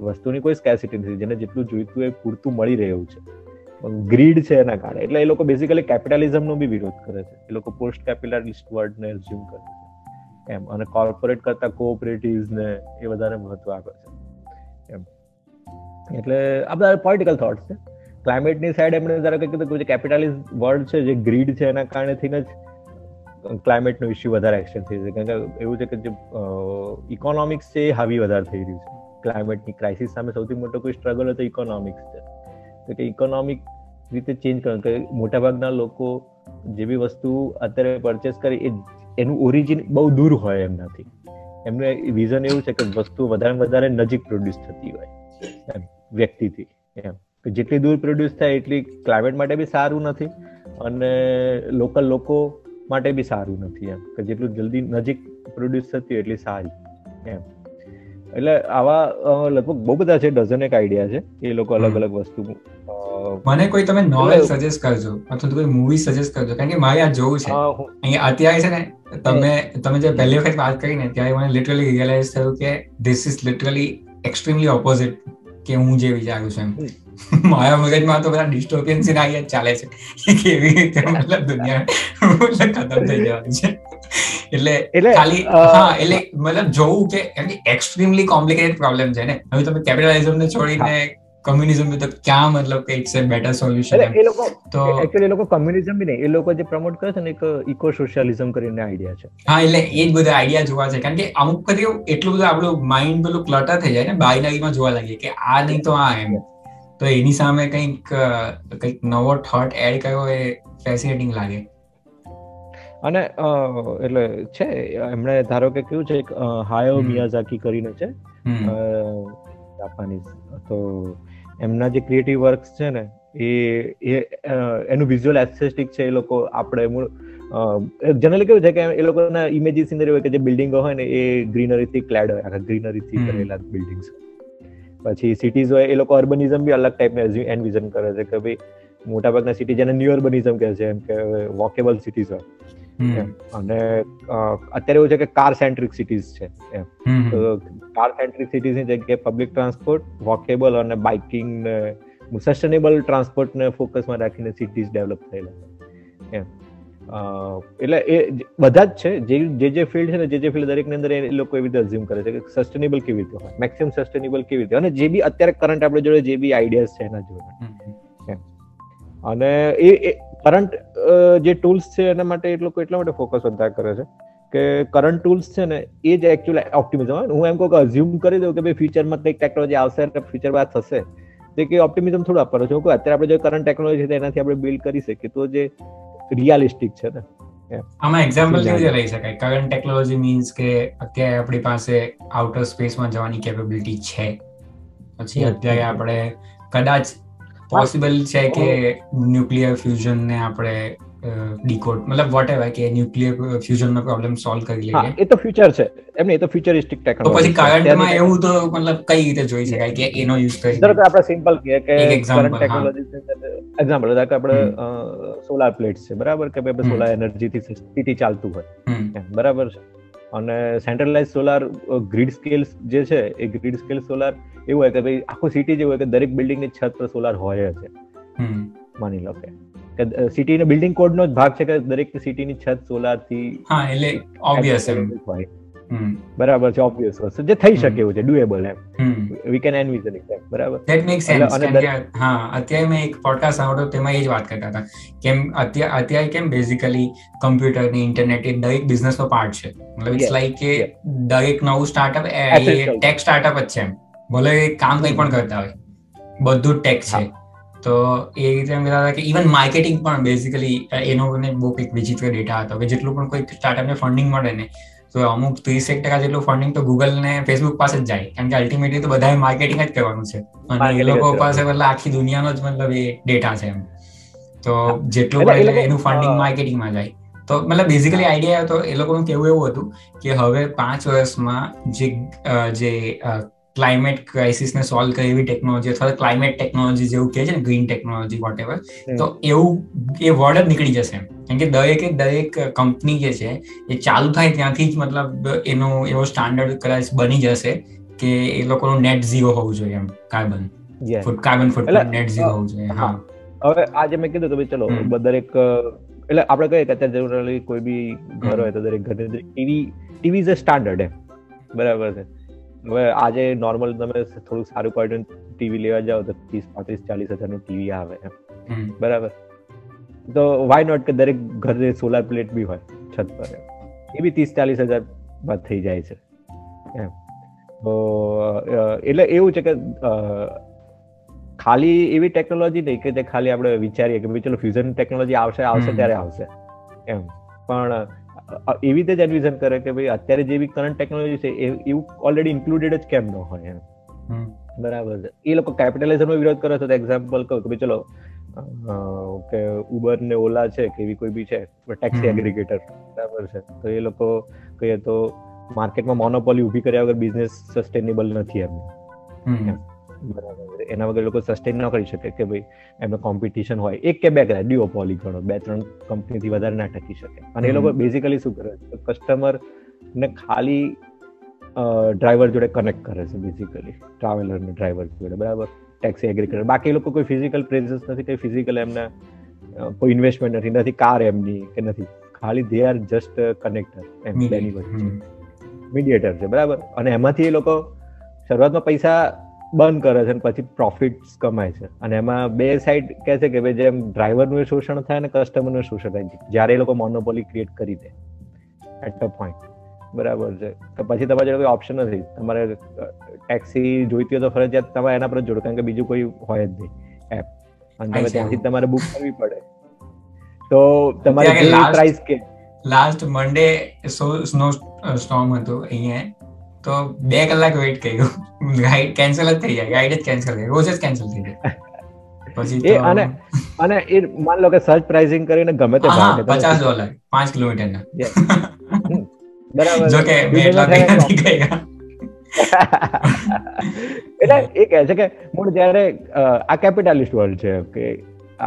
વસ્તુની કોઈ સ્કેરસિટી નથી, જેને જેટલું જોઈતું એ પૂરતું મળી રહ્યું છે. ગ્રીડ છે એના કારણે. એટલે એ લોકો બેઝિકલી કેપિટલિઝમનો બી વિરોધ કરે છે. એ લોકો પોસ્ટ કેપિટલિસ્ટ વર્ડને રિઝ્યુમ કરે છે. એમ. અને કોર્પોરેટ કરતા કોઓપરેટિવ્સ એ વધારે મહત્વ આપે છે. એમ. એટલે આ બધા પોલિટિકલ થોટ્સ છે. ક્લાઇમેટની સાઈડ એમણે ધારો કે કીધું કે કેપિટાલિસ્ટ વર્ડ છે, જે ગ્રીડ છે, એના કારણેથી જ ક્લાઇમેટનો ઇસ્યુ વધારે એક્સટેન્ડ થઈ છે કારણ કે એવું છે કે જે ઇકોનોમિક્સ છે એ હાવી વધારે થઈ રહ્યું છે. ક્લાઇમેટની ક્રાઇસિસ સામે સૌથી મોટો કોઈ સ્ટ્રગલ હોય તો ઇકોનોમિક્સ છે. તો કે ઇકોનોમિક રીતે ચેન્જ કરવાનું. કે મોટાભાગના લોકો જે બી વસ્તુ અત્યારે પરચેસ કરી, એ એનું ઓરિજિન બહુ દૂર હોય એમનાથી. એમનું વિઝન એવું છે કે વસ્તુ વધારે વધારે નજીક પ્રોડ્યુસ થતી હોય એમ, વ્યક્તિથી, એમ. જેટલી દૂર પ્રોડ્યુસ થાય એટલી ક્લાઇમેટ માટે બી સારું નથી અને લોકલ લોકો માટે બી સારું નથી એમ. કે જેટલું જલ્દી નજીક પ્રોડ્યુસ થતી એટલી સારી એમ. એટલે આવા લગભગ બહુ બધા છે ડઝન એક આઈડિયા છે. એ લોકો અલગ અલગ વસ્તુ મને કોઈ તમે નોવેલ સજેસ્ટ કરજો અથવા કોઈ મૂવી સજેસ્ટ કરજો. કારણ કે મારે આ જોવું છે. અહીંયા અત્યારે છે ને તમે તમે જે પહેલી વખત વાત કરી ને ત્યારે મને લિટરલી રિયલાઇઝ થયું કે this is literally extremely opposite કે હું જે વિચારું છું એમ. મારા મગજમાં તો બધા ડિસ્ટોપિયન સિનારી જ ચાલે છે. કેવી રીતે મતલબ દુનિયા ખતમ થઈ જવાની છે. એટલે ખાલી હા એટલે મતલબ જોવું કે એક્સ્ટ્રીમલી કોમ્પ્લિકેટેડ પ્રોબ્લેમ છે ને. હવે તમે કેપિટલિઝમ ને છોડીને કમ્યુનિઝમ તો ક્યાં મતલબ કે ઇટ્સ એ બેટર સોલ્યુશન એ લોકો તો એક્ચ્યુઅલી એ લોકો કમ્યુનિઝમ બી નહીં. એ લોકો જે પ્રમોટ કરે છે ને એક ઇકો સોશિયલિઝમ કરીને આઈડિયા છે. હા એટલે એ જ બધા આઈડિયા જોવા છે. કારણ કે અમુક વખત એટલું બધું આપણું માઇન્ડ પેલું ક્લટર થઈ જાય ને બાયનરીમાં જોવા લાગીએ કે આ નહીં તો આ એમ. તો એની સામે કંઈક કંઈક નવો થોટ એડ કર્યો એ ફેસિનેટિંગ લાગે. અને એટલે છે એમણે ધારો કે કેવું છે એક હાયો મિયાઝાકી કરીને છે જાપાનીઝ. તો એમના જે ક્રિએટિવ વર્ક્સ છે ને એ એનું વિઝ્યુઅલ એસ્થેટિક છે એ લોકો આપણે જનરલી કેવું છે કે એ લોકોના ઇમેજીસ સિનરી હોય કે જે બિલ્ડિંગો હોય ને એ ગ્રીનરીથી ક્લેડ હોય. આખા ગ્રીનરીથી કરેલા બિલ્ડિંગ્સ પછી સિટીઝ હોય એ લોકો અર્બનિઝમ બી અલગ ટાઈપને એન્વિઝન કરે છે કે ભાઈ મોટાભાગના સિટી જેને ન્યુ અર્બનિઝમ કહે છે એમ કે વોકેબલ સિટીઝ હોય. અને અત્યારે એવું છે કે કાર સેન્ટ્રિક સિટીઝ છે એમ. તો કાર સેન્ટ્રિક સિટીઝની જગ્યાએ પબ્લિક ટ્રાન્સપોર્ટ વોકેબલ અને બાઇકિંગ ને સસ્ટેનેબલ ટ્રાન્સપોર્ટને ફોકસમાં રાખીને સિટીઝ ડેવલપ થયેલા એમ. એટલે એ બધા જ છે જે જે ફિલ્ડ છે ને જે જે ફિલ્ડ દરેકની અંદર એ લોકો એવી રીતે અઝ્યુમ કરે છે કે સસ્ટેનેબલ કેવી રીતે હોય મેક્સિમમ સસ્ટેનેબલ કેવી રીતે અને જે બી અત્યારે કરંટ આપણે જોડે જે બી આઈડિયાઝ છે એના જોડે અને એ કરંટ જે ટૂલ્સ છે એના માટે એ લોકો એટલા માટે ફોકસ વધારે કરે છે કે કરંટ ટૂલ્સ છે ને એ જ એકચ્યુઅલ ઓપ્ટિમિઝમ હું એમ કહું કે અઝ્યુમ કરી દઉં કે ભાઈ ફ્યુચરમાં કંઈક ટેકનોલોજી આવશે ફ્યુચર બાદ થશે. તે કે ઓપ્ટિમિઝમ થોડું છો. કે અત્યારે આપણે જે કરંટ ટેકનોલોજી છે એનાથી આપણે બિલ્ડ કરી શકીએ તો જે રિયાલિસ્ટિક છે ને. આમાં એક્ઝામ્પલ કેવી રીતે લઈ શકાય? કરંટ ટેકનોલોજી મીન્સ કે અત્યારે આપણી પાસે આઉટર સ્પેસમાં જવાની કેપેબિલિટી છે. પછી અત્યારે આપણે કદાચ પોસિબલ છે કે ન્યુક્લિયર ફ્યુઝન ને આપણે ડીકોડ મતલબ વોટ એવર કે ન્યુક્લિયર ફ્યુઝન નો પ્રોબ્લેમ સોલ્વ કરી લઈએ. એ તો ફ્યુચર છે. એમ એ તો ફ્યુચરિસ્ટિક ટેકનોલોજી તો પછી કરંટમાં એવું તો મતલબ કઈ રીતે જોઈ શકાય કે એનો યુઝ કરી ધારો કે આપણે સિમ્પલ કે કે કરંટ ટેકનોલોજી એક્ઝામ્પલ ધારો કે આપણે સોલાર પ્લેટ્સ છે બરાબર? કે ભાઈ સોલાર એનર્જી થી સિટી ચાલતું હોય. બરાબર છે? અને સેન્ટ્રલાઇઝ સોલાર ગ્રીડ સ્કેલ જે છે એ ગ્રીડ સ્કેલ સોલાર એવું હોય કે ભાઈ આખું સિટી જેવું હોય કે દરેક બિલ્ડિંગની છત પર સોલાર હોય છે માની લો કે. સિટી નો બિલ્ડિંગ કોડ નો જ ભાગ છે કે દરેક સિટીની છત સોલારથી હા એટલે ઓબ્વિયસ એમ. બરાબર છે ઓબ્વિયસ વસ્તુ. જે થઈ શકે એવું છે ડુએબલ એમ. વી કેન એનવિઝન ઇટ બરાબર? ધેટ મેક સેન્સ હા અત્યારે મેં એક પોડકાસ્ટ સાંભળ્યો તેમાં એ જ વાત કરતા હતા. કેમ અત્યારે અત્યારે કેમ બેઝિકલી કમ્પ્યુટર ને ઇન્ટરનેટ એ દરેક બિઝનેસ નો પાર્ટ છે. મતલબ ઇટ્સ લાઈક કે દરેક નવું સ્ટાર્ટઅપ એ ટેક સ્ટાર્ટઅપ જ છે એમ. ભલે કામ કંઈ પણ કરતા હોય. બધું ટેક છે. તો એ રીતે એમ કહેતા હતા કે ઇવન માર્કેટિંગ પણ બેઝિકલી એનો બહુ કંઈક વિચિત્ર ડેટા હતો કે જેટલું પણ કોઈ સ્ટાર્ટઅપને ફંડિંગ મળે ને તો અમુક ત્રીસ એક ટકા જેટલું ફંડિંગ તો ગૂગલ ને ફેસબુક પાસે જ જાય. કારણ કે અલ્ટિમેટલી તો બધાએ માર્કેટિંગ જ કરવાનું છે. અને એ લોકો પાસે મતલબ આખી દુનિયાનો જ મતલબ એ ડેટા છે એમ. તો જેટલું એનું ફંડિંગ માર્કેટિંગમાં જાય. તો મતલબ બેઝિકલી આઈડિયા તો એ લોકોનું કેવું એવું હતું કે હવે પાંચ વર્ષમાં જે જે ક્લાઇમેટ ક્રાઇસિસને સોલ્વ કરે એવી ટેકનોલોજી અથવા ક્લાઇમેટ ટેકનોલોજી જેવું કહે છે ને ગ્રીન ટેકનોલોજી વોટ એવર તો એવું એ વર્ડ જ નીકળી જશે. કેમ કે દરેકે દરેક કંપની જે છે એ ચાલુ થાય ત્યાંથી જ મતલબ એનો એવો સ્ટાન્ડર્ડ કદાચ બની જશે કે એ લોકોનું નેટ ઝીરો હોવું જોઈએ એમ carbon foot carbon foot net zero હોવું જોઈએ હા. હવે આજે મેં કીધું તો ભાઈ ચલો દરેક એટલે આપણે કહીએ કે અત્યારે જનરલી કોઈ બી ઘર હોય તો દરેક ઘરે TV TV is a standard એમ. બરાબર છે. હવે આજે નોર્મલ તમે થોડુંક સારું ક્વોલિટી ટીવી લેવા જાઓ તો ત્રીસ પાંત્રીસ ચાલીસ હજારનું ટીવી આવે એમ. બરાબર. તો વાય નોટ કે દરેક ઘરે સોલાર પ્લેટ બી હોય છત પર એ બી ત્રીસ ચાલીસ હજાર બાદ થઈ જાય છે એમ. તો એટલે એવું છે કે ખાલી એવી ટેકનોલોજી નહીં કે જે ખાલી આપણે વિચારીએ કે ચલો ફ્યુઝન ટેકનોલોજી આવશે આવશે ત્યારે આવશે એમ. પણ એવી રીતે જ એડવિઝન કરે કે ભાઈ અત્યારે જે બી કરંટ ટેકનોલોજી છે એવું ઓલરેડી ઇન્ક્લુડેડ જ કેમ ન હોય એમ. બરાબર છે. એ લોકો કેપિટલિઝમ નો વિરોધ કરે છે. તો એક્ઝામ્પલ કહું કે ભાઈ ચલો કે ઉબર ને ઓલા છે કે એવી કોઈ બી છે ટેક્સી એગ્રીગેટર બરાબર છે. તો એ લોકો કહીએ તો માર્કેટમાં મોનોપોલી ઊભી કર્યા વગર બિઝનેસ સસ્ટેનેબલ નથી એમ. બરાબર. એના વગર લોકો સસ્ટેન ન કરી શકે કે ભાઈ એમને કોમ્પિટિશન હોય. એક કે બે કદાચ ડિઓપોલી ગણો બે ત્રણ કંપનીથી વધારે ના ટકી શકે. અને એ લોકો બેઝિકલી શું કરે છે? કસ્ટમર ને ખાલી ડ્રાઈવર જોડે કનેક્ટ કરે છે બેઝિકલી ટ્રાવેલર ને ડ્રાઈવર જોડે બરાબર? ટેક્સી એગ્રી કરે. બાકી લોકો કોઈ ફિઝિકલ પ્રેઝન્સ નથી કે ફિઝિકલ એમને કોઈ ઇન્વેસ્ટમેન્ટ નથી નથી કાર એમની કે નથી. ખાલી દે આર જસ્ટ કનેક્ટર એમ બેની વચ્ચે. મીડિયેટર છે બરાબર? અને એમાંથી એ લોકો શરૂઆતમાં પૈસા બંધ કરે છે અને પછી પ્રોફિટ્સ કમાય છે. અને એમાં બે સાઈડ કહે છે કે ભાઈ જેમ ડ્રાઈવરનું શોષણ થાય અને કસ્ટમરનું શોષણ થાય. જ્યારે એ લોકો મોનોપોલી ક્રિએટ કરી દે. એટ અ પોઈન્ટ બરાબર છે. તો પછી તમારે જોડે કોઈ ઓપ્શન નથી. તમારે ટેક્સી જોઈતી હોય તો ફરજિયાત તમારે એના પર જ જોડો. કારણ કે બીજું કોઈ હોય જ નહીં. એપ અને તમે ત્યાંથી તમારે બુક કરવી પડે. તો તમારે પ્રાઇસ કે લાસ્ટ મંડે સ્નો સ્ટોર્મ હતો અહીંયા. તો બે કલાક વેઇટ કર્યું. રાઈડ કેન્સલ જ થઈ જાય. રાઈડ જ કેન્સલ થઈ રોજ જ કેન્સલ થઈ જાય. પછી એ અને અને એ માન લો કે સર્ચ પ્રાઇસિંગ કરીને ગમે તે ભાવ પચાસ ડોલર પાંચ કિલોમીટર ના બરાબર. જો કે મેં એટલા કઈ નથી ગયા. એટલે એ કહે છે કે મૂળ જ્યારે આ કેપિટાલિસ્ટ વર્લ્ડ છે કે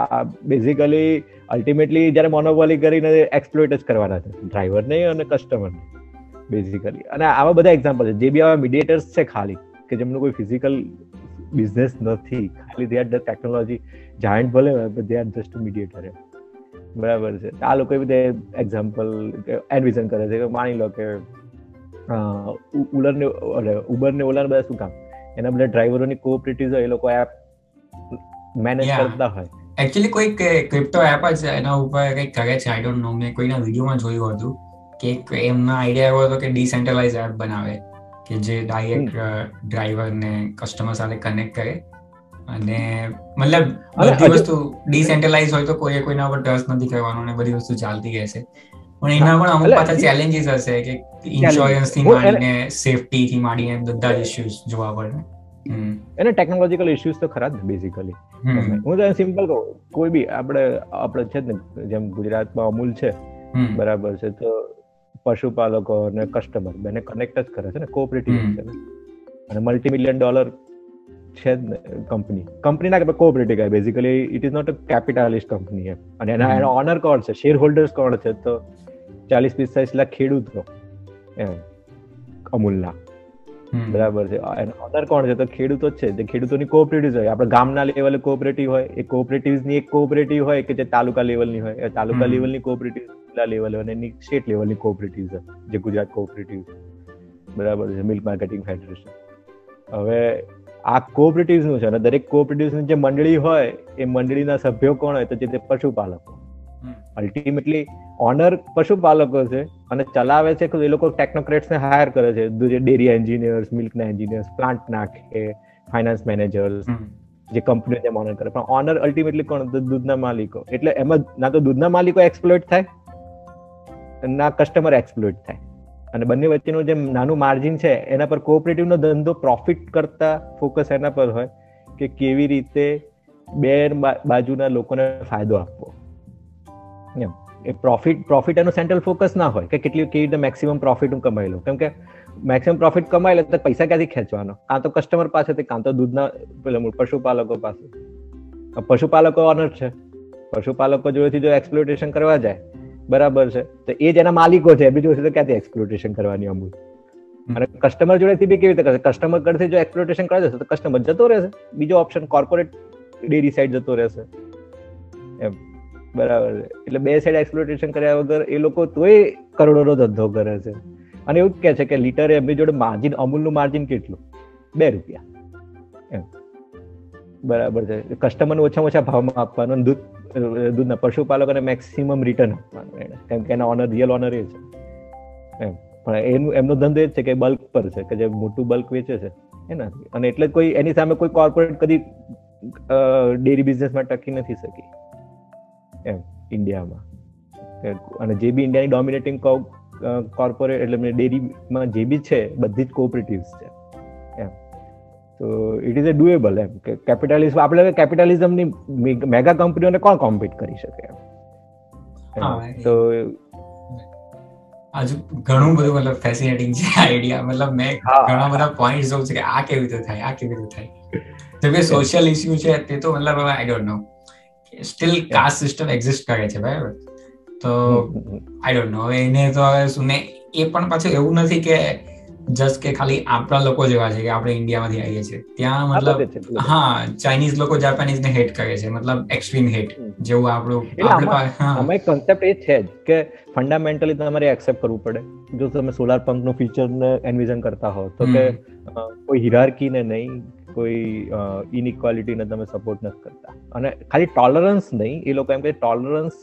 આ બેઝિકલી અલ્ટિમેટલી જયારે મોનોપોલી કરીને એક્સપ્લોઇટ જ કરવાના છે. ડ્રાઈવર નહીં અને કસ્ટમર બેઝિકલી અને આવા બધા એક્ઝામ્પલ છે જે બી આવા મીડિયેટર્સ છે ખાલી કે જેમનું કોઈ ફિઝિકલ બિઝનેસ નથી ખાલી દે આર ટેકનોલોજી જાયન્ટ ભલે દે આર જસ્ટ મીડિયેટર બરાબર છે. આ લોકો બધે એક્ઝામ્પલ એડવિઝન કરે છે કે માની લો કે ઉલરને ઉબર ને ઓલા બધા શું કામ? એના બધા ડ્રાઈવરોની કોઓપરેટિવ હોય એ લોકો એપ મેનેજ કરતા હોય. એકચ્યુઅલી કોઈ ક્રિપ્ટો એપ જ એના ઉપર કંઈક કરે છે આઈ ડોન્ટ નો મેં કોઈના વિડીયોમાં જોયું હતું. કે એમના આઈડિયા એવો હતો કે ડિસેન્ટ્રલાઇઝ એપ બનાવે કે જે ડાયરેક્ટ ડ્રાઈવરને કસ્ટમર સાથે કનેક્ટ કરે. અને મતલબ બધી વસ્તુ ડિસેન્ટ્રલાઇઝ હોય તો કોઈ કોઈના પર ટ્રસ્ટ નથી કરવાનો અને બધી વસ્તુ ચાલતી રહેશે. પણ એના પણ અમુક પાછા ચેલેન્જીસ હશે કે ઇન્સ્યોરન્સથી માંડીને સેફટી થી માંડીને બધા જ ઇશ્યુઝ જોવા પડે. એને ટેકનોલોજીકલ ઇશ્યુઝ તો ખરા જ બેઝિકલી હું તો સિમ્પલ કહું કોઈ બી આપણે આપણે છે ને જેમ ગુજરાતમાં અમૂલ છે બરાબર છે તો પશુપાલકો અને કસ્ટમર બેને કનેક્ટ જ કરે છે ને કોઓપરેટિવ છે ને. અને મલ્ટી મિલિયન ડોલર છે જ કંપની કંપની ના કોઓપરેટિવ કહે basically it is not a capitalist company એમ. અને એના એનો ઓનર કોણ છે? શેર હોલ્ડર્સ કોણ છે? તો ચાલીસ પિસ્તાલીસ લાખ ખેડૂતો. એમ. અમૂલના. બરાબર છે. એનો ઓનર કોણ છે? તો ખેડૂતો જ છે. જે ખેડૂતોની કોઓપરેટિવ હોય આપણે ગામના લેવલે કોઓપરેટિવ હોય એ કોઓપરેટિવની એક કોઓપરેટિવ હોય કે જે તાલુકા લેવલની હોય એ તાલુકા લેવલની કોઓપરેટિવ જિલ્લા લેવલે અને એની સ્ટેટ લેવલની કોઓપરેટિવ છે જે ગુજરાત કોઓપરેટિવ બરાબર છે મિલ્ક માર્કેટિંગ ફેડરેશન હવે આ કોઓપરેટિવનું છે અને દરેક કોઓપરેટિવ જે મંડળી હોય એ મંડળીના સભ્યો કોણ હોય તો જે તે પશુપાલકો. અલ્ટિમેટલી ઓનર પશુપાલકો છે અને ચલાવે છે એ લોકો ટેકનોક્રેટ્સને હાયર કરે છે. જે ડેરી એન્જિનિયર્સ મિલ્કના એન્જિનિયર્સ પ્લાન્ટ નાખે ફાઇનાન્સ મેનેજર્સ જે કંપનીઓ જેમ ઓનર કરે. પણ ઓનર અલ્ટિમેટલી કોણ? દૂધના માલિકો. એટલે એમાં ના તો દૂધના માલિકો એક્સપ્લોઇટ થાય ના કસ્ટમર એક્સપ્લોઇટ થાય. અને બંને વચ્ચેનું જે નાનું માર્જિન છે, એના પર કોઓપરેટિવનો ધંધો પ્રોફિટ કરતા ફોકસ એના પર હોય કે કેવી રીતે બે, બાજુના લોકોને ફાયદો આપવો. એમ. એ પ્રોફિટ પ્રોફિટ એનું સેન્ટ્રલ ફોકસ ના હોય કે કેટલી, કેવી રીતે મેક્સિમમ પ્રોફિટ હું કમાઈ લઉં. કેમ કે મેક્સિમમ પ્રોફિટ કમાઈ લે તો પૈસા ક્યાંથી ખેંચવાનો? કાં તો કસ્ટમર પાસેથી કાં તો દૂધના, પેલા પશુપાલકો પાસે. પશુપાલકો ઓનર છે. પશુપાલકો જોડેથી જો એક્સપ્લોટેશન કરવા જાય બરાબર છે. તો એ જેના માલિકો છે. બીજું તો ક્યાંથી એક્સપ્લોટેશન કરવાની અમુક અને કસ્ટમર જોડેથી બી કેવી રીતે કરશે? કસ્ટમર કરથી જો એક્સપ્લોટેશન કરે છે તો કસ્ટમર જતો રહેશે. બીજો ઓપ્શન કોર્પોરેટ ડેરી સાઈડ જતો રહેશે. એમ. બરાબર છે. એટલે બે સાઈડ એક્સપ્લોટેશન કર્યા વગર એ લોકો તોય કરોડોનો ધંધો કરે છે. અને એવું જ કહે છે કે લીટરે એમની જોડે માર્જિન અમૂલનું માર્જિન કેટલું? બે રૂપિયા. એમ. બરાબર છે. કસ્ટમરને ઓછામાં ઓછા ભાવમાં આપવાનું દૂધ, દૂધના પશુપાલકોને મેક્સિમમ રિટર્ન આપવાનું એને. કેમ કે એના ઓનર રિયલ ઓનર એ છે. એમ. પણ એનું, એમનો ધંધો એ જ છે કે બલ્ક પર છે, કે જે મોટું બલ્ક વેચે છે એનાથી અને એટલે કોઈ, એની સામે કોઈ કોર્પોરેટ કદી ડેરી બિઝનેસમાં ટકી નથી શકી. એમ ઇન્ડિયામાં અને જે બી ઇન્ડિયાની ડોમિનેટિંગ કોર્પોરેટ એટલે ડેરીમાં જે બી છે, બધી જ કોઓપરેટિવ્સ છે. તો ઇટ ઇઝ અ ડુએબલ એમ કે કેપિટાલિઝમ આપણે કેપિટલિઝમની મેગા કંપનીઓને કોણ કોમ્પિટ કરી શકે એમ? તો આજુ ઘણું બધું મતલબ ફેસિનેટિંગ છે આઈડિયા મતલબ મેં ઘણા બધા પોઈન્ટ જોઉં છે કે આ કેવી રીતે થાય આ કેવી રીતે થાય. તો કે સોશિયલ ઇસ્યુ છે તે તો મતલબ I don't know still caste system exist કરે છે બરાબર? તો આઈ ડોન્ટ નો એને તો હવે શું એ પણ પાછું એવું નથી કે જસ્ટ કે ખાલી આપણા લોકો જેવા છે કે આપણે ઇન્ડિયામાંથી આવીએ છીએ. ત્યાં મતલબ હા ચાઇનીઝ લોકો જાપાનીઝ ને હેટ કરે છે મતલબ એક્સ્ટ્રીમ હેટ જેવું આપણું આપણે કન્સેપ્ટ એ છે જ કે ફંડામેન્ટલી તમારે એક્સેપ્ટ કરવું પડે. જો તમે સોલાર પંપનું ફીચર ને એન્વિઝન કરતા હો તો કે કોઈ હિરાર્કી ને નહીં કોઈ ઇનઇક્વાલિટી ને તમે સપોર્ટ નથી કરતા. અને ખાલી ટોલરન્સ નહીં એ લોકો એમ કે ટોલરન્સ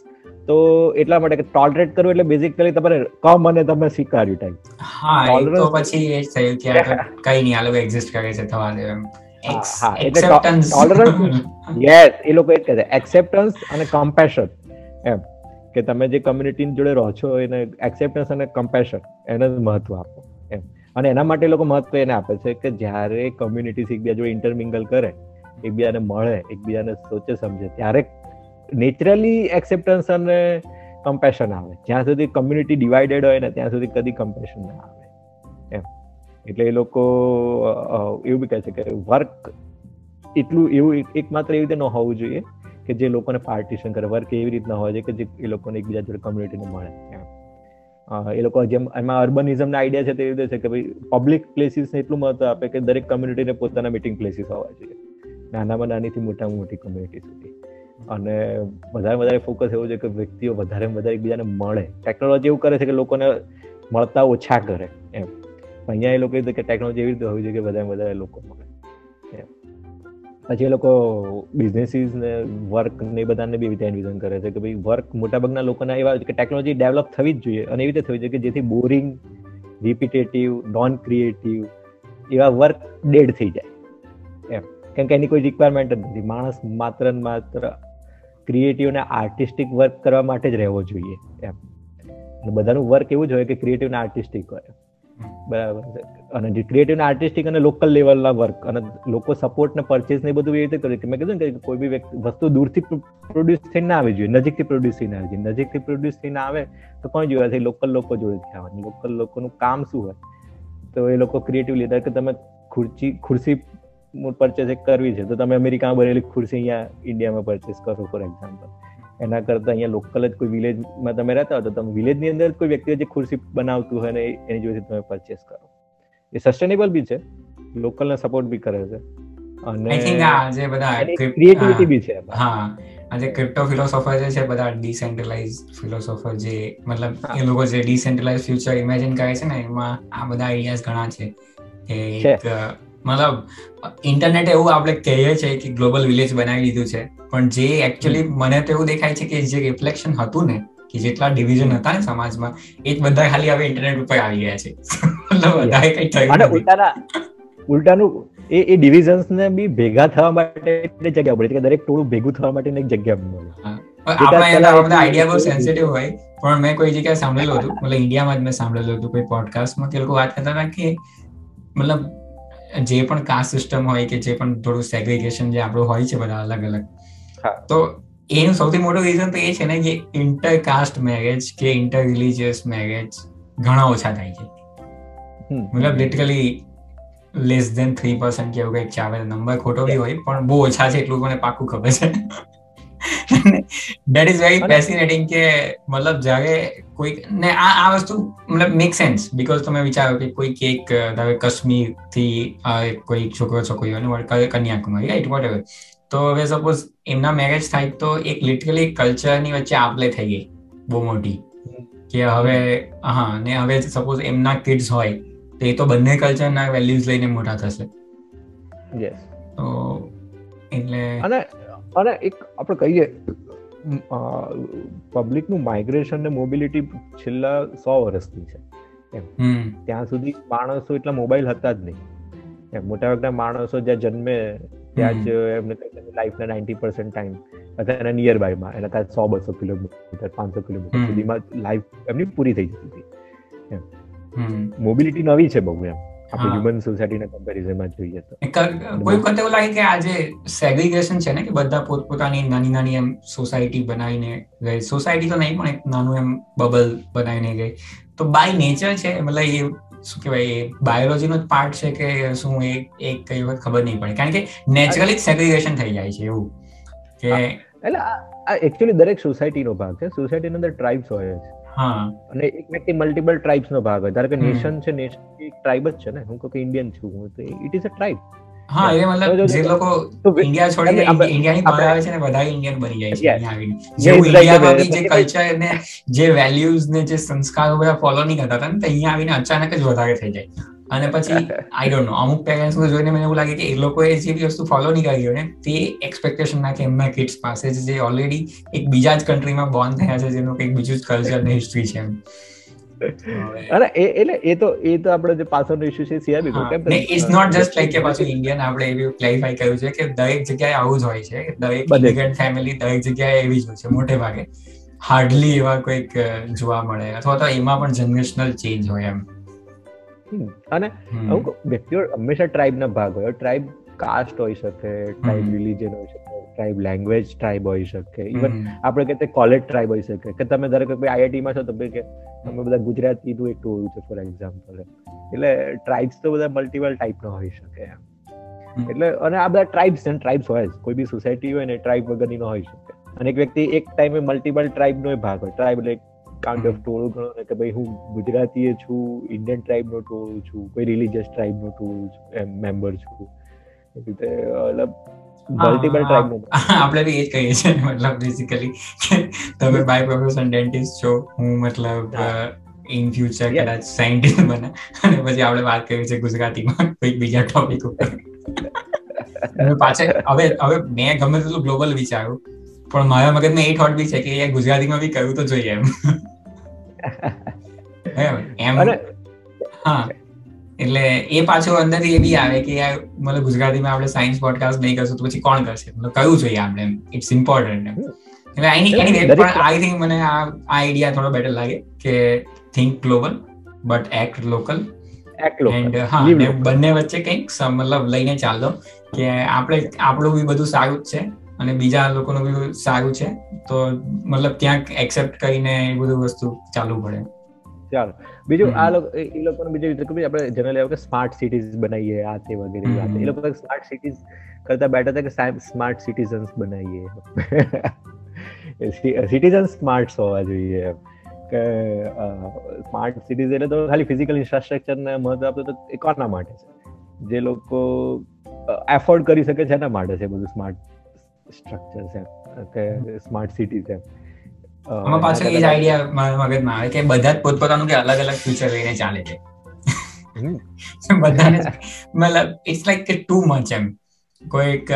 તો એટલા માટે કે ટોલરેટ કરવું એટલે બેઝિકલી તમારે કમ અને તમે સ્વીકાર્યું ટાઈમ હા તો પછી એ થયું કે કઈ નહીં આ લોકો એક્ઝિસ્ટ કરે છે થવા દે એમ. હા એટલે ટોલરન્સ યસ એ લોકો એ કહે છે. એક્સેપ્ટન્સ અને કમ્પેશન એમ કે તમે જે કમ્યુનિટી જોડે રહો છો એને એક્સેપ્ટન્સ અને કમ્પેશન એને મહત્વ આપો. એમ. અને એના માટે લોકો મહત્વ એને આપે છે કે જ્યારે કમ્યુનિટીઝ એકબીજા જોડે ઇન્ટરમિંગલ કરે એકબીજાને મળે એકબીજાને સોચે સમજે ત્યારે નેચરલી એક્સેપ્ટન્સ અને કમ્પેશન આવે. જ્યાં સુધી કમ્યુનિટી ડિવાઇડેડ હોય ને, ત્યાં સુધી કદી કમ્પેશન ના આવે. એમ. એટલે એ લોકો એવું બી કહે છે કે વર્ક એટલું એવું એકમાત્ર એવી રીતે ન હોવું જોઈએ કે જે લોકોને પાર્ટીશન કરે. વર્ક એવી રીતના હોય છે કે જે એ લોકોને એકબીજા જોડે કમ્યુનિટીને મળે. એ લોકો જેમ, એમાં અર્બનિઝમના આઈડિયા છે તે રીતે છે કે ભાઈ પબ્લિક પ્લેસીસને એટલું મહત્વ આપે કે દરેક કમ્યુનિટીને પોતાના મીટિંગ પ્લેસીસ હોવા જોઈએ. નાનામાં નાનીથી મોટામાં મોટી કમ્યુનિટી સુધી. અને વધારે વધારે ફોકસ એવું છે કે વ્યક્તિઓ વધારે વધારે એકબીજાને મળે. ટેકનોલોજી એવું કરે છે કે લોકોને મળતા ઓછા કરે, એમ. અહીંયા એ લોકો કે ટેકનોલોજી એવી રીતે હોવી જોઈએ કે વધારે વધારે લોકો મળે, એમ. પછી એ લોકો બિઝનેસીસ ને વર્ક ને બધાને બી રીતે એન્વિઝન કરે છે કે ભાઈ વર્ક મોટાભાગના લોકોના એવા કે ટેકનોલોજી ડેવલપ થવી જ જોઈએ અને એવી રીતે થવી જોઈએ કે જેથી બોરિંગ રિપીટેટિવ નોન ક્રિએટિવ એવા વર્ક ડેડ થઈ જાય, એમ. કેમ કે એની કોઈ રિક્વાયરમેન્ટ જ નથી. માણસ માત્ર ને માત્ર ક્રિએટિવ અને આર્ટિસ્ટિક વર્ક કરવા માટે જ રહેવો જોઈએ એમ. અને બધાનું વર્ક એવું જ હોય કે ક્રિએટિવ અને આર્ટિસ્ટિક હોય બરાબર. અને જે ક્રિએટિવ ને આર્ટિસ્ટિક અને લોકલ લેવલના વર્ક અને લોકો સપોર્ટ ને પરચેસ ને બધું એવી રીતે કરે. કે મેં કીધું કે કોઈ બી વ્યક્તિ વસ્તુ દૂરથી પ્રોડ્યુસ થઈને ના આવી જોઈએ નજીકથી પ્રોડ્યુસ થઈને આવી જોઈએ. નજીકથી પ્રોડ્યુસ થઈને આવે તો કોણ જોડે? છે લોકલ લોકો જોડેથી આવવાનું લોકલ લોકોનું કામ શું હોય? તો એ લોકો ક્રિએટિવ લીધા કે તમે ખુરચી ખુરશી પરચેસ કરવી છે. તો તમે અમેરિકામાં બનેલી ખુરશી અહીંયા ઇન્ડિયામાં પરચેસ કરો ફોર એક્ઝામ્પલ એના કરતાં અહીંયા લોકલ જ કોઈ વિલેજમાં તમે રહેતા હો તો તમે વિલેજની અંદર કોઈ વ્યક્તિ જે ખુરશી બનાવતું હોય ને એની જોડેથી તમે પરચેસ કરો. એ સસ્ટેનેબલ બી છે. લોકલને સપોર્ટ બી કરે છે. અને આઈ થિંક આ જે બધા ક્રિએટિવિટી બી છે. હા. આજે ક્રિપ્ટો ફિલોસોફર જે છે બધા ડિસેન્ટ્રલાઇઝ ફિલોસોફર જે મતલબ એ લોકો જે ડિસેન્ટ્રલાઇઝ ફ્યુચર ઇમેજિન કરે છે ને એમાં આ બધા આઈડિયાઝ ઘણા છે. કે મતલબ ઇન્ટરનેટ એવું આપણે કહીએ છીએ કે ગ્લોબલ વિલેજ બનાવી દીધું છે. પણ જે એકચ્યુઅલી મને તો એવું દેખાય છે કે જે રિફ્લેક્શન હતું ને કે જેટલા ડિવિઝન હતા ને સમાજમાં એ જ બધા ખાલી હવે ઇન્ટરનેટ ઉપર આવી ગયા છે. મતલબ વધારે કઈ થયું ઉલટાના ઉલટાનું એ એ ડિવિઝન્સ ને બી ભેગા થવા માટે જગ્યા પડે કે દરેક ટોળું ભેગું થવા માટે એક જગ્યા મળે આપણા બધા આઈડિયા બહુ સેન્સિટિવ હોય પણ મેં કોઈ જગ્યાએ સાંભળેલું હતું મતલબ ઇન્ડિયામાં જ મેં સાંભળેલું હતું કોઈ પોડકાસ્ટમાં કે લોકો વાત કરતા હતા કે મતલબ જે પણ કાસ્ટ સિસ્ટમ હોય કે જે પણ થોડું સેગ્રીગેશન જે આપણું હોય છે બધા અલગ અલગ. તો એનું સૌથી મોટું રીઝન તો એ છે ને કે ઇન્ટર કાસ્ટ મેરેજ કે ઇન્ટર રિલિજિયસ મેરેજ ઘણા ઓછા થાય છે. મતલબ literally less than three percent કે એવું કંઈક ચાલે નંબર ખોટો બી હોય પણ બહુ ઓછા છે એટલું મને પાકું ખબર છે. દેટ ઇઝ વેરી ફેસિનેટિંગ કે મતલબ જ્યારે કોઈ ને આ આ વસ્તુ મતલબ મેક સેન્સ બીકોઝ તમે વિચારો કે કોઈ કેક ધારો કાશ્મીરથી કોઈ છોકરો છોકરી હોય કન્યાકુમારી રાઈટ વોટ એવર તો હવે સપોઝ એમના મેરેજ થાય તો એક લિટરલી કલ્ચરની વચ્ચે આપલે થઈ ગઈ બહુ મોટી. કે હવે હા ને હવે સપોઝ એમના કિડ્સ હોય તો એ તો બંને કલ્ચરના વેલ્યુઝ લઈને મોટા થશે. તો એટલે અને અને એક આપણે કહીએ પબ્લિકનું માઇગ્રેશન ને મોબિલિટી છેલ્લા સો વર્ષથી છે. એમ. ત્યાં સુધી માણસો એટલા મોબાઈલ હતા જ નહીં. એમ મોટાભાગના માણસો જ્યાં જન્મે ત્યાં જ એમને લાઈફના નાઇન્ટી પર્સન્ટ ટાઈમ અથવા એના નિયર બાયમાં એના ત્યાં સો બસો કિલોમીટર પાંચસો કિલોમીટર સુધીમાં લાઈફ એમની પૂરી થઈ જતી હતી. એમ. મોબિલિટી નવી છે બહુ એમ. આપણે હ્યુમન સોસાયટીના કમ્પેરિઝનમાં જોઈએ તો. કોઈ વખત એવું લાગે કે આ જે સેગ્રીગેશન છે ને કે બધા પોતપોતાની નાની નાની એમ સોસાયટી બનાવીને ગઈ. સોસાયટી તો નહીં પણ એક નાનું એમ બબલ બનાવીને ગઈ. તો બાય નેચર છે મતલબ એ શું કહેવાય એ બાયોલોજીનો જ પાર્ટ છે કે શું એ એક કઈ વખત ખબર નહીં પડે. કારણ કે નેચરલી સેગ્રીગેશન થઈ જાય છે એવું. કે એટલે આ એકચ્યુઅલી દરેક સોસાયટીનો ભાગ છે. સોસાયટીની અંદર ટ્રાઇબ્સ હોય છે અને એક વ્યક્તિ મલ્ટિપલ ટ્રાઇબ્સ નો ભાગ હોય. ધારો કે નેશન છે નેશન એક ટ્રાઇબ જ છે ને. હું કહું ઇન્ડિયન છું હું તો ઇટ ઇઝ અ ટ્રાઇબ હા એ મતલબ જે લોકો ઇન્ડિયા છોડીને ઇન્ડિયાની બહાર આવે છે ને બધા ઇન્ડિયન બની જાય છે આવીને. જે ઇન્ડિયામાં જે કલ્ચર ને જે વેલ્યુઝ ને જે સંસ્કારો બધા ફોલો નહીં કરતા હતા ને અહીંયા આવીને અચાનક જ વધારે થઈ જાય. અને પછી આઈ ડોન્ટ નો અમુક પેરેન્ટ્સ જોઈને મને એવું લાગે કે એ લોકોએ જે બી વસ્તુ ફોલો નહીં કરી ને તે એક્સપેક્ટેશન ના કે એમના કિડ્સ પાસે જે ઓલરેડી એક બીજા જ કન્ટ્રીમાં બોર્ન થયા છે જેનું કંઈક બીજું જ કલ્ચર ને હિસ્ટ્રી છે અરે એટલે એ તો એ તો આપણે જે પાછળનો ઇશ્યુ છે સીઆરબી કો કેમ ને ઇટ્સ નોટ જસ્ટ લાઈક કે પાછું ઇન્ડિયન આપણે એવું ક્લેરિફાઈ કર્યું છે કે દરેક જગ્યાએ આવું જ હોય છે દરેક ઇમિગ્રન્ટ ફેમિલી દરેક જગ્યાએ એવી જ હોય છે મોટે ભાગે. હાર્ડલી એવા કોઈક જોવા મળે અથવા તો એમાં પણ જનરેશનલ ચેન્જ હોય એમ. અને અમુક વ્યક્તિઓ હંમેશા ટ્રાઇબના ભાગ હોય. ટ્રાઇબ કાસ્ટ હોઈ શકે ટ્રાઇબ રિલિજન હોઈ શકે ટ્રાઇબ લેંગ્વેજ ટ્રાઇબ હોઈ શકે. ઇવન આપણે તે કોલેજ ટ્રાઇબ હોઈ શકે. કે તમે ધારો કે આઈઆઈટી માં છો તો કે તમે બધા ગુજરાતી નું એક ટોળું છે ફોર એક્ઝામ્પલ એટલે ટ્રાઇબ્સ તો બધા મલ્ટિપલ ટાઈપ ના હોઈ શકે એટલે અને આ બધા ટ્રાઇબ્સ છે ટ્રાઇબ્સ હોય કોઈ બી સોસાયટી હોય ને ટ્રાઇબ વગરની નો હોઈ શકે. અને એક વ્યક્તિ એક ટાઈમે મલ્ટિપલ ટ્રાઇબનો ભાગ હોય. ટ્રાઇબ એટલે કાઇન્ડ ઓફ ટોળું ગણો ને કે ભાઈ હું ગુજરાતી છું ઇન્ડિયન ટ્રાઇબ નો ટોળું છું કોઈ રિલીજિયસ ટ્રાઇબ નો ટોળું છું એમ મેમ્બર છું. એ મતલબ મલ્ટિપલ ટ્રાઇબ નો આપણે બી એ જ કહીએ છીએ મતલબ બેસિકલી કે તમે બાય પ્રોફેશન ડેન્ટિસ્ટ છો હું મતલબ ઇન ફ્યુચર કદાચ સાયન્ટિસ્ટ બને. અને પછી આપણે વાત કરી છે ગુજરાતીમાં કોઈક બીજા ટોપિક ઉપર. પાછળ હવે હવે મેં ગમે તેટલું ગ્લોબલ વિચાર્યું પણ મારા મગજમાં એ થોટ બી છે કે એ ગુજરાતીમાં બી કહ્યું તો જોઈએ એમ. એમ હા. એટલે એ પાછું અંદરથી એ બી આવે કે મતલબ ગુજરાતીમાં આપણે સાયન્સ પોડકાસ્ટ નહીં કરશું તો પછી કોણ કરશે? મતલબ કયું જોઈએ આપણે ઇટ્સ ઇમ્પોર્ટન્ટ એટલે આઈ એની પણ આઈ થિંક મને આ આઈડિયા થોડો બેટર લાગે કે think global but act local and હા બંને વચ્ચે કંઈક મતલબ લઈને ચાલો કે આપણે આપણું બી બધું સારું જ છે. અને બીજા લોકોનું બી સારું છે. તો મતલબ ક્યાંક એક્સેપ્ટ કરીને એ બધું વસ્તુ ચાલુ પડે. ચાલો. બીજું આ લોકો એ લોકોનું બીજું કે આપણે જનરલી આવે કે સ્માર્ટ સિટીઝ બનાવીએ આ તે વગેરે વાત એ લોકો સ્માર્ટ સિટીઝ કરતા બેટર છે કે સ્માર્ટ સિટીઝન્સ બનાવીએ. સિટીઝન સ્માર્ટ હોવા જોઈએ કે સ્માર્ટ સિટીઝ એટલે તો ખાલી ફિઝિકલ ઇન્ફ્રાસ્ટ્રક્ચર ને મહત્વ આપતો તો એ કોના માટે છે? જે લોકો એફોર્ડ કરી શકે છે એના માટે છે બધું સ્માર્ટ સ્ટ્રક્ચર છે કે સ્માર્ટ સિટી છે આમાં પાછળ એ જ આઈડિયા મારા મગજમાં આવે કે બધા જ પોતપોતાનું કે અલગ અલગ ફ્યુચર લઈને ચાલે છે. બધાને મતલબ ઇટ્સ લાઈક કે ટુ મચ એમ. કોઈક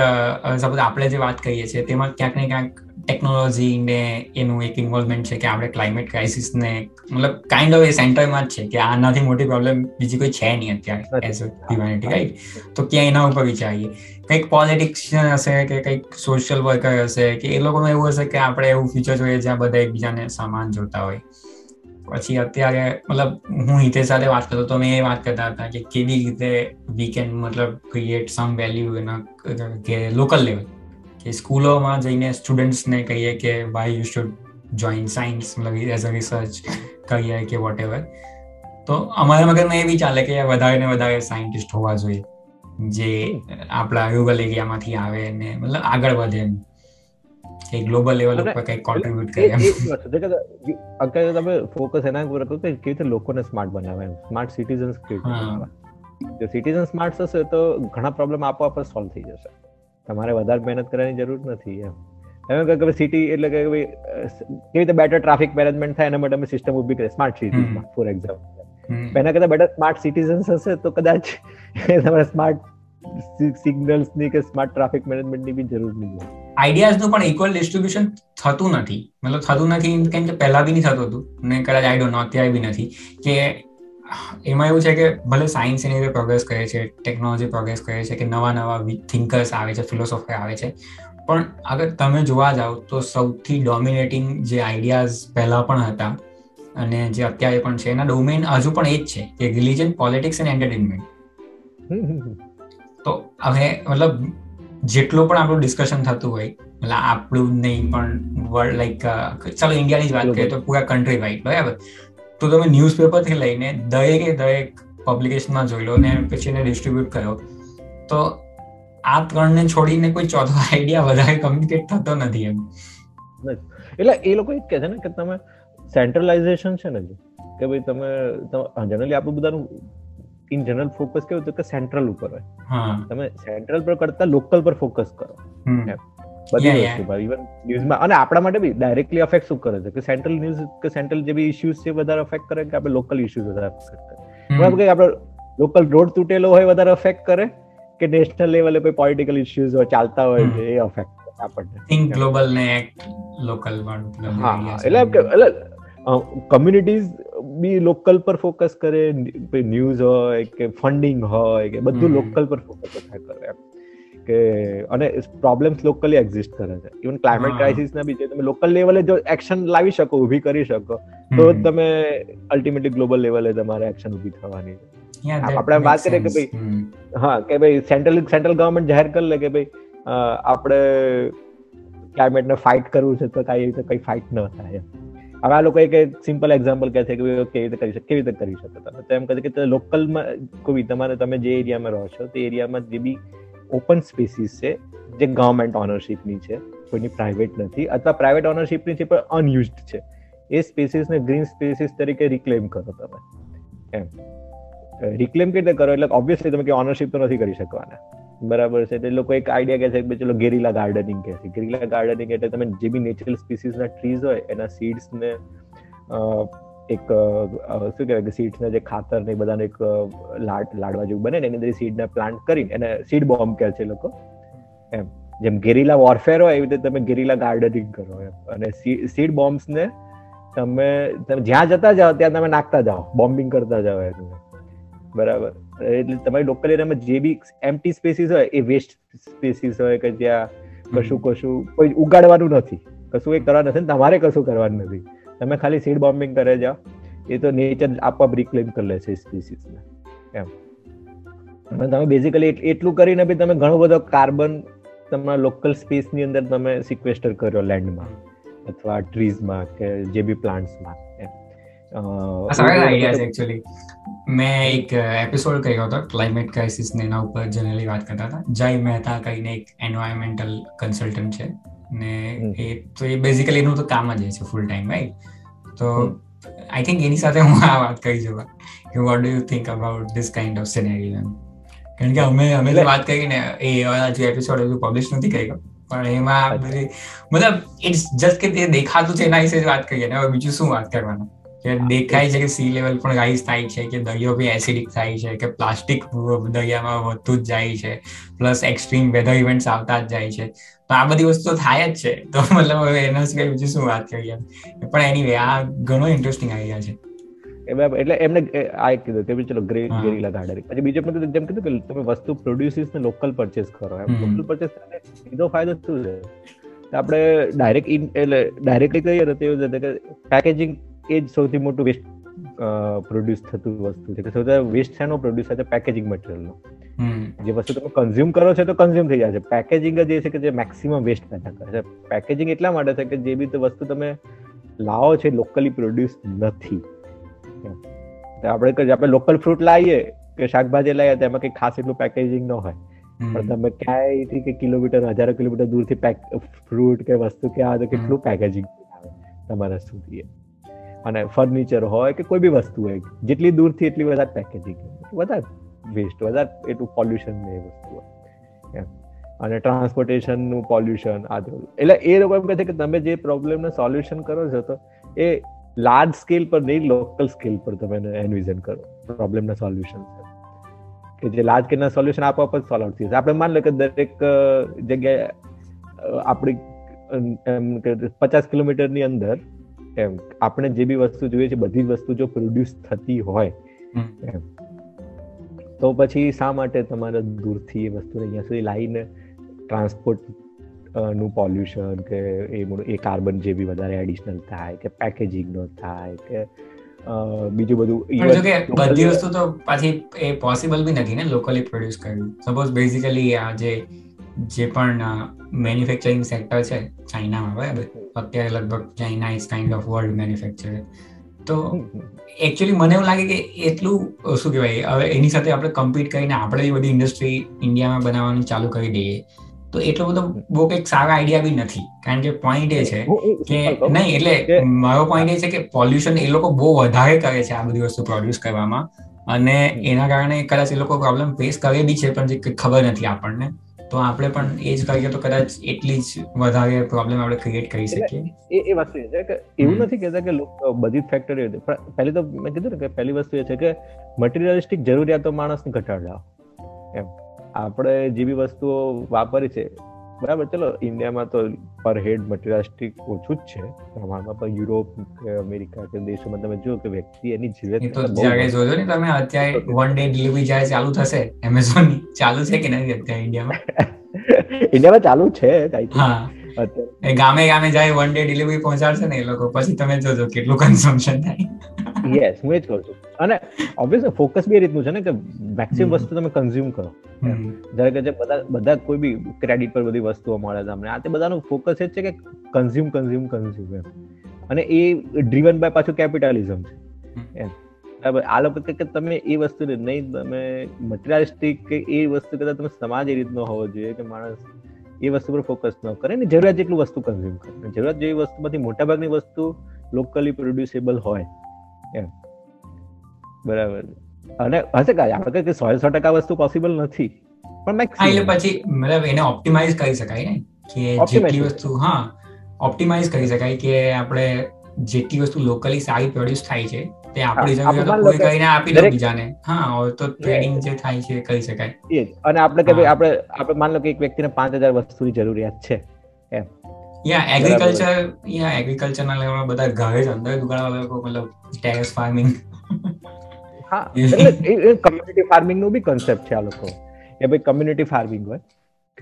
સપોઝ આપણે જે વાત કરીએ છીએ તેમાં ક્યાંક ને ક્યાંક ટેકનોલોજી ને એનું એક ઇન્વોલ્વમેન્ટ છે કે આપણે ક્લાઇમેટ ક્રાઇસિસ ને મતલબ કાઇન્ડ ઓફ એ સેન્ટરમાં જ છે કે આનાથી મોટી પ્રોબ્લેમ બીજી કોઈ છે નહીં અત્યારે એઝ અ હ્યુમેનિટી રાઈટ તો ક્યાં એના ઉપર વિચારીએ? કંઈક પોલિટિશિયન હશે કે કંઈક સોશિયલ વર્કર હશે કે એ લોકોનું એવું હશે કે આપણે એવું ફ્યુચર જોઈએ જ્યાં બધા એકબીજાને સામાન જોતા હોય. પછી અત્યારે મતલબ હું હિતે સાથે વાત કરતો તો મેં એ વાત કરતા હતા કે કેવી રીતે વી કેન મતલબ ક્રિએટ સમ વેલ્યુ એના કે લોકલ લેવલ કે સ્કૂલોમાં જઈને સ્ટુડન્ટ્સને કહીએ કે why you should join science મતલબ એઝ અ રિસર્ચ કહીએ કે વોટ એવર તો અમારા મગજમાં એ બી ચાલે કે વધારે ને વધારે સાયન્ટિસ્ટ હોવા જોઈએ. જે આપણા રૂરલ એરિયામાંથી આવે ને મતલબ આગળ વધે એમ. ગ્લોબલ લેવલ ઉપર કંઈક કોન્ટ્રીબ્યુટ કરે અત્યારે તમે ફોકસ એના ઉપર કરો કે કેવી રીતે લોકોને સ્માર્ટ બનાવે એમ? સ્માર્ટ સિટીઝન્સ કેવી રીતે જો સિટીઝન સ્માર્ટ હશે તો ઘણા પ્રોબ્લેમ આપોઆપ સોલ્વ થઈ જશે. તમારે વધારે મહેનત કરવાની જરૂર નથી એમ. એમ કે સિટી એટલે કે કેવી રીતે બેટર ટ્રાફિક મેનેજમેન્ટ થાય એના માટે અમે સિસ્ટમ ઊભી કરી સ્માર્ટ સિટીઝમાં ફોર એક્ઝામ્પલ એના કરતા બેટર સ્માર્ટ સિટીઝન્સ હશે તો કદાચ તમારે સ્માર્ટ સિગ્નલ્સની કે સ્માર્ટ ટ્રાફિક મેનેજમેન્ટની બી જરૂર નહીં હોય. આઈડિયાઝનું પણ ઇક્વલ ડિસ્ટ્રીબ્યુશન થતું નથી. મતલબ થતું નથી કેમ કે પહેલા બી નહીં થતું હતું. ને કદાચ આઈ ડોન્ટ નો અત્યારે બી નથી. કે એમાં એવું છે કે ભલે સાયન્સ એની રીતે પ્રોગ્રેસ કરે છે ટેકનોલોજી પ્રોગ્રેસ કરે છે કે નવા નવા થિંકર્સ આવે છે ફિલોસોફર આવે છે. પણ અગર તમે જોવા જાઓ તો સૌથી ડોમિનેટિંગ જે આઈડિયાઝ પહેલા પણ હતા અને જે અત્યારે પણ છે એના ડોમેન હજુ પણ એ જ છે કે રિલિજન પોલિટિક્સ એન્ડ એન્ટરટેનમેન્ટ તો હવે મતલબ જેટલું પણ આપણું ડિસ્કશન થતું હોય મતલબ આપણું નહીં પણ વર્લ્ડ લાઈક ચાલો ઇન્ડિયાની જ વાત કરીએ તો પૂરા કન્ટ્રી વાઇડ બરાબર? તો તમે ન્યૂઝપેપરથી લઈને દરેકે દરેક પબ્લિકેશનમાં જોઈ લો ને પછી એને ડિસ્ટ્રીબ્યુટ કર્યો તો આ ત્રણને છોડીને કોઈ ચોથો આઈડિયા વધારે કમ્યુનિકેટ થતો નથી એમ. એટલે એ લોકો એ કહે છે ને કે તમે સેન્ટ્રલાઇઝેશન છે ને કે ભાઈ તમે જનરલી આપણું બધાનું ઇન જનરલ ફોકસ કેવું તો કે સેન્ટ્રલ ઉપર હોય. તમે સેન્ટ્રલ પર કરતા લોકલ પર ફોકસ કરો. બધી વસ્તુ ઇવન ન્યૂઝમાં અને આપણા માટે બી ડાયરેક્ટલી અફેક્ટ શું કરે છે? કે સેન્ટ્રલ ન્યૂઝ કે સેન્ટ્રલ જે બી ઇશ્યુઝ છે વધારે અફેક્ટ કરે કે આપણે લોકલ ઇશ્યુઝ વધારે અફેક્ટ કરે? બરાબર કે આપણે લોકલ રોડ તૂટેલો હોય વધારે અફેક્ટ કરે? કે નેશનલ લેવલે કોઈ પોલિટિકલ ઇશ્યુઝ હોય ચાલતા હોય છે એ અફેક્ટ આપણને? થિંક ગ્લોબલ ને લોકલ પણ હા. એટલે એટલે કમ્યુનિટીઝ બી લોકલ પર ફોકસ કરે ન્યૂઝ હોય કે ફંડિંગ હોય કે બધું લોકલ પર ફોકસ કરે કે અને પ્રોબ્લેમ્સ લોકલી એક્ઝિસ્ટ કરે છે. ઇવન ક્લાઇમેટ ક્રાઇસિસ ના બી તમે લોકલ લેવલે જો એક્શન લાવી શકો ઊભી કરી શકો તો તમે અલ્ટિમેટલી ગ્લોબલ લેવલે તમારે એક્શન ઊભી થવાની છે. આપણે વાત કરીએ કે ભાઈ હા કે ભાઈ સેન્ટ્રલ સેન્ટ્રલ ગવર્મેન્ટ જાહેર કરી લે કે ભાઈ આપણે ક્લાઇમેટને ફાઇટ કરવું છે તો કઈ રીતે કઈ ફાઇટ ન થાય હવે આ લોકો એક સિમ્પલ એક્ઝામ્પલ કહે છે કે કેવી રીતે કરી શકે, કેવી રીતે કરી શકો તમે? તો એમ કહે છે કે લોકલમાં કોઈ તમારે, તમે જે એરિયામાં રહો છો, તે એરિયામાં જે બી ઓપન સ્પેસીસ છે, જે ગવર્મેન્ટ ઓનરશિપની છે, કોઈની પ્રાઇવેટ નથી અથવા પ્રાઇવેટ ઓનરશિપની છે, પણ અનયુઝડ છે, એ સ્પેસીસને ગ્રીન સ્પેસીસ તરીકે રિક્લેમ કરો તમે. એમ. રિક્લેમ કેવી રીતે કરો? એટલે ઓબ્વિયસલી તમે કે ઓનરશિપ તો નથી કરી શકવાના. બરાબર છે. તે લોકો એક આઈડિયા કહે છે કે ચલો ગેરીલા ગાર્ડનિંગ કહે છે. ગેરીલા ગાર્ડનિંગ એટલે તમે જે બી નેચરલ સ્પીસીસના ટ્રીઝ હોય, એના સીડ્સને એક શું કહેવાય કે સીડ્સના જે ખાતર ને બધાને એક લાડ, લાડવા જેવું બને ને, એની અંદર સીડને પ્લાન્ટ કરીને એને સીડ બોમ્બ કહે છે લોકો. એમ. જેમ ગેરીલા વોરફેર હોય, એવી રીતે તમે ગેરીલા ગાર્ડનિંગ કરો એમ. અને સીડ બોમ્બ્સને તમે તમે જ્યાં જતા જાઓ, ત્યાં તમે નાખતા જાઓ. બોમ્બિંગ કરતા જાઓ એનું. બરાબર. એટલે તમારી લોકલ એરિયામાં જે બી એમટી સ્પેસીસ હોય એ વેસ્ટ સ્પેસીસ હોય કે જ્યાં કશું કશું કોઈ ઉગાડવાનું નથી. કશું એ કરવા નથી તમારે કશું કરવાનું નથી. તમે ખાલી સીડ બોમ્બિંગ કરે જાઓ. એ તો નેચર આપવા રિક્લેમ કરી લે છે સ્પીસીસને એમ. અને તમે બેઝિકલી એટલું કરીને બી તમે ઘણો બધો કાર્બન તમારા લોકલ સ્પેસની અંદર તમે સિક્વેસ્ટર કર્યો લેન્ડમાં અથવા ટ્રીઝમાં કે જે બી પ્લાન્ટ્સમાં આઈડિયા છે એકચ્યુઅલી મેં એક એપિસોડ કર્યો હતો ક્લાઇમેટ ક્રાઇસિસ ને એના ઉપર જનરલી વાત કરતા હતા. જય મહેતા કહીને એક એન્વાયરમેન્ટલ કન્સલ્ટન્ટ છે. ને એ તો એ બેઝિકલી એનું તો કામ જ છે ફૂલ ટાઈમ રાઈટ તો આઈ થિંક એની સાથે હું આ વાત કરી જવા. કે what do you think about this kind of scenario કારણ કે અમે અમે તો વાત કરી ને એ હજુ એપિસોડ હજુ પબ્લિશ નથી કર્યો. પણ એમાં બધી મતલબ ઇટ્સ જસ્ટ કે તે દેખાતું છે એના વિશે જ વાત કરીએ હવે બીજું શું વાત કરવાનું? દેખાય છે કે સી લેવલ પણ રાઈઝ થાય છે કે દરિયો બી એસિડિક થાય છે કે પ્લાસ્ટિક દરિયામાં વધતું જ જાય છે પ્લસ એક્સ્ટ્રીમ વેધર ઇવેન્ટ્સ આવતા જ જાય છે. તો આ બધી વસ્તુ થાય જ છે. તો મતલબ હવે એના સિવાય બીજું શું વાત કરીએ પણ એની આ ઘણો ઇન્ટરેસ્ટિંગ આઈડિયા છે. એટલે એમને આ કીધું કે ચલો ગ્રે ગેરીલા ગાર્ડન પછી બીજો પણ જેમ કીધું કે તમે વસ્તુ પ્રોડ્યુસીસ ને લોકલ પરચેસ કરો એમ. લોકલ પરચેસ સીધો ફાયદો શું છે? આપણે ડાયરેક્ટ એટલે ડાયરેક્ટલી કહીએ તો એવું કે પેકેજિંગ એ જ સૌથી મોટું વેસ્ટ પ્રોડ્યુસ થતું વસ્તુ છે. કે સૌથી વેસ્ટ છે? પ્રોડ્યુસ થાય પેકેજિંગ મટીરિયલનો જે વસ્તુ તમે કન્ઝ્યુમ કરો છો તો કન્ઝ્યુમ થઈ જાય છે. પેકેજિંગ જ એ છે કે જે મેક્સિમમ વેસ્ટ પેદા કરે છે પેકેજિંગ એટલા માટે છે કે જે બી વસ્તુ તમે લાવો છે લોકલી પ્રોડ્યુસ નથી. આપણે આપણે લોકલ ફ્રૂટ લાવીએ કે શાકભાજી લાવીએ તો એમાં કંઈ ખાસ એટલું પેકેજિંગ ન હોય. પણ તમે ક્યાંયથી કે કિલોમીટર હજારો કિલોમીટર દૂરથી પેક ફ્રૂટ કે વસ્તુ કે આવે તો કેટલું પેકેજિંગ આવે તમારા સુધી અને ફર્નિચર હોય કે કોઈ બી વસ્તુ હોય, જેટલી દૂરથી એટલી વધારે પેકેજિંગ વધારે વેસ્ટ વધારે એટલું પોલ્યુશન એ વસ્તુ હોય. અને ટ્રાન્સપોર્ટેશનનું પોલ્યુશન આ એટલે એ લોકો એમ કહે છે કે તમે જે પ્રોબ્લેમનું સોલ્યુશન કરો છો, તો એ લાર્જ સ્કેલ પર નહીં લોકલ સ્કેલ પર તમે એન્વિઝન કરો. પ્રોબ્લેમના સોલ્યુશન કે જે લાર્જ સ્કેલના સોલ્યુશન આપવા જ સોલ્વ જશે આપણે માન લો કે દરેક જગ્યાએ આપણી એમ કે પચાસ કિલોમીટરની અંદર એમ આપણે જે બી વસ્તુ જોઈએ છે બધી વસ્તુ જો પ્રોડ્યુસ થતી હોય એમ. તો પછી શા માટે તમારે દૂરથી એ વસ્તુને અહીંયા સુધી લાવીને ટ્રાન્સપોર્ટનું પોલ્યુશન કે એ એ કાર્બન જે બી વધારે એડિશનલ થાય કે પેકેજિંગ નો થાય કે બીજું બધું બધી વસ્તુ તો પાછી એ પોસિબલ બી નથી ને લોકલી પ્રોડ્યુસ કરવી. સપોઝ બેઝિકલી આ જે જે પણ મેન્યુફેક્ચરિંગ સેક્ટર છે ચાઇનામાં બરાબર? અત્યારે લગભગ China is kind of world manufacture તો એકચ્યુઅલી મને એવું લાગે કે એટલું શું કહેવાય હવે એની સાથે આપણે કમ્પીટ કરીને આપણે બધી ઇન્ડસ્ટ્રી ઇન્ડિયામાં બનાવવાનું ચાલુ કરી દઈએ તો એટલો બધો બહુ કંઈક સારા આઈડિયા બી નથી. કારણ કે પોઈન્ટ એ છે કે નહીં એટલે મારો પોઈન્ટ એ છે કે પોલ્યુશન એ લોકો બહુ વધારે કરે છે આ બધી વસ્તુ પ્રોડ્યુસ કરવામાં. અને એના કારણે કદાચ એ લોકો પ્રોબ્લેમ ફેસ કરે બી છે પણ જે ખબર નથી આપણને. તો આપણે પણ એ જ કરીએ તો કદાચ એટલી જ વધારે પ્રોબ્લેમ આપણે ક્રિએટ કરી શકીએ. એ વસ્તુ છે. કે એવું નથી કહેતા કે બધી ફેક્ટરી પણ પહેલી તો મેં કીધું ને કે પહેલી વસ્તુ એ છે કે મટીરિયલિસ્ટિક જરૂરિયાતો માણસને ઘટાડવા. એમ. આપણે જે બી વસ્તુઓ વાપરી છે બરાબર ચલો ઇન્ડિયામાં તો પર હેડ મટીરિયાલિસ્ટિક ઓછું જ છે પ્રમાણમાં પણ યુરોપ કે અમેરિકા કે દેશોમાં તમે જો કે વ્યક્તિ એની જરૂરિયાત જ્યારે જોજો ને તમે અત્યારે વન ડે ડિલિવરી જ્યારે ચાલુ થશે એમેઝોન ચાલુ છે કે નથી અત્યારે ઇન્ડિયામાં? ઇન્ડિયામાં ચાલુ છે હા. એ ગામે ગામે જાય વન ડે ડિલિવરી પહોંચાડશે ને એ લોકો પછી તમે જોજો કેટલું કન્ઝમ્પશન થાય. યસ હું એ જ કહું છું. અને ઓબ્વિયસલી ફોકસ બી એ રીતનું છે ને કે મેક્સિમમ વસ્તુ તમે કન્ઝ્યુમ કરો. જ્યારે કે જે બધા બધા કોઈ બી ક્રેડિટ પર બધી વસ્તુઓ મળે તમને આ તે બધાનું ફોકસ એ છે કે કન્ઝ્યુમ કન્ઝ્યુમ કન્ઝ્યુમ એમ. અને એ ડ્રીવન બાય પાછું કેપિટાલિઝમ છે. એમ. બરાબર. આ લોકો કે તમે એ વસ્તુ નહીં તમે મટીરિયાલિસ્ટિક કે એ વસ્તુ કરતા તમે સમાજ એ રીતનો હોવો જોઈએ કે માણસ એ વસ્તુ પર ફોકસ ન કરે ને જરૂરિયાત જેટલું વસ્તુ કન્ઝ્યુમ કરે. જરૂરિયાત જેવી વસ્તુમાંથી મોટાભાગની વસ્તુ લોકલી પ્રોડ્યુસેબલ હોય. એમ. બરાબર. અને હશે કે આપણે કે સો સો ટકા વસ્તુ પોસિબલ નથી. પણ એટલે પછી મતલબ એને ઓપ્ટિમાઇઝ કરી શકાય ને કે જેટલી વસ્તુ હા ઓપ્ટિમાઇઝ કરી શકાય કે આપણે જેટલી વસ્તુ લોકલી સારી પ્રોડ્યુસ થાય છે તે આપણી જરૂરિયાતો કોઈ કરીને આપી દે બીજાને. હા તો ટ્રેડિંગ જે થાય છે કરી શકાય. અને આપણે કે આપણે આપણે માન લો કે એક વ્યક્તિને પાંચ હજાર વસ્તુની જરૂરિયાત છે એમ. યા એગ્રીકલ્ચર યા એગ્રીકલ્ચરના લેવલમાં બધા ઘરે જ અંદર ઉગાડવા લોકો મતલબ ટેરેસ ફાર્મિંગ હા એટલે કમ્યુનિટી ફાર્મિંગનું બી કન્સેપ્ટ છે આ લોકો. કે ભાઈ કમ્યુનિટી ફાર્મિંગ હોય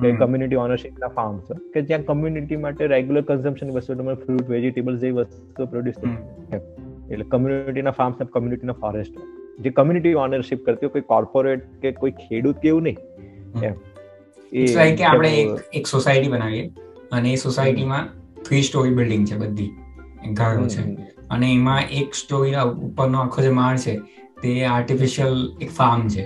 કે કમ્યુનિટી ઓનરશિપ ના છે કે જ્યાં કમ્યુનિટી માટે રેગ્યુલર કન્ઝમ્પશન વસ્તુ તમે ફ્રૂટ વેજીટેબલ જેવી વસ્તુ પ્રોડ્યુસ એટલે કમ્યુનિટીના ફાર્મ્સ કમ્યુનિટીના ફોરેસ્ટ જે કમ્યુનિટી ઓનરશિપ કરતી હોય કોઈ કોર્પોરેટ કે કોઈ ખેડૂત કે એવું નહીં. એમ. એ કે આપણે એક સોસાયટી બનાવીએ અને એ સોસાયટીમાં થ્રી સ્ટોરી બિલ્ડિંગ છે બધી. ઘરો છે. અને એમાં એક સ્ટોરી ઉપરનો આખો જે માળ છે તે આર્ટિફિશિયલ એક ફાર્મ છે.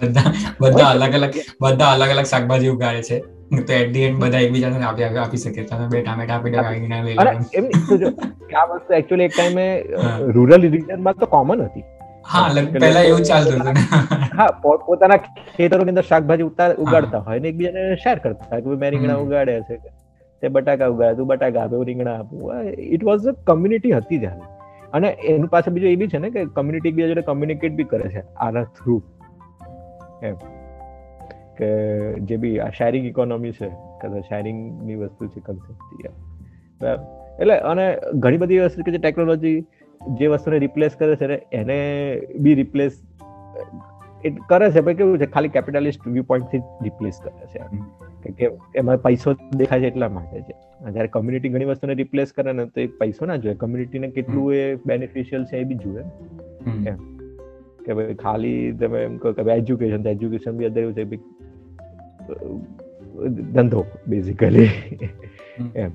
બધા બધા અલગ અલગ બધા અલગ અલગ શાકભાજી ઉગાડે છે. તો એટ ધી એન્ડ બધા એકબીજાને આપી આપી શકે. તમે બે ટામેટા આપી દો આવીને લઈ લો એમ આ વસ્તુ એકચ્યુઅલી એક ટાઈમે રૂરલ રિજનમાં તો કોમન હતી. હા પહેલા એવું ચાલતું હતું હા પોતાના ખેતરોની અંદર શાકભાજી ઉતાર ઉગાડતા હોય ને એકબીજાને શેર કરતા કે મેં રીંગણા ઉગાડે છે. તે બટાકા ઉગાડે તું બટાકા આપે રીંગણા આપું. ઇટ વોઝ અ કમ્યુનિટી હતી જ્યારે અને એનું પાછળ બીજું એ બી છે ને કે કમ્યુનિટી બીજા જોડે કમ્યુનિકેટ બી કરે છે, આના થ્રુ એમ. કે જે બી આ શેરિંગ ઇકોનોમી છે, કદાચ શેરિંગની વસ્તુ છે કન્સેપ્ટ બરાબર. એટલે અને ઘણી બધી વસ્તુ કે જે ટેકનોલોજી જે વસ્તુને રિપ્લેસ કરે છે એને બી રિપ્લેસ કરે છે, પણ કેવું છે, ખાલી કેપિટલિસ્ટ વ્યૂ પોઈન્ટથી રિપ્લેસ કરે છે કે એમાં પૈસો દેખાય છે એટલા માટે છે. જ્યારે કમ્યુનિટી ઘણી વસ્તુને રિપ્લેસ કરે ને તો એ પૈસો ના જોઈએ કમ્યુનિટીને કેટલું એ બેનિફિશિયલ છે એ બી જુએ એમ. કે ભાઈ ખાલી તમે એમ કહો કે એજ્યુકેશન એજ્યુકેશન બી અત્યારે છે ધંધો બેઝિકલી એમ.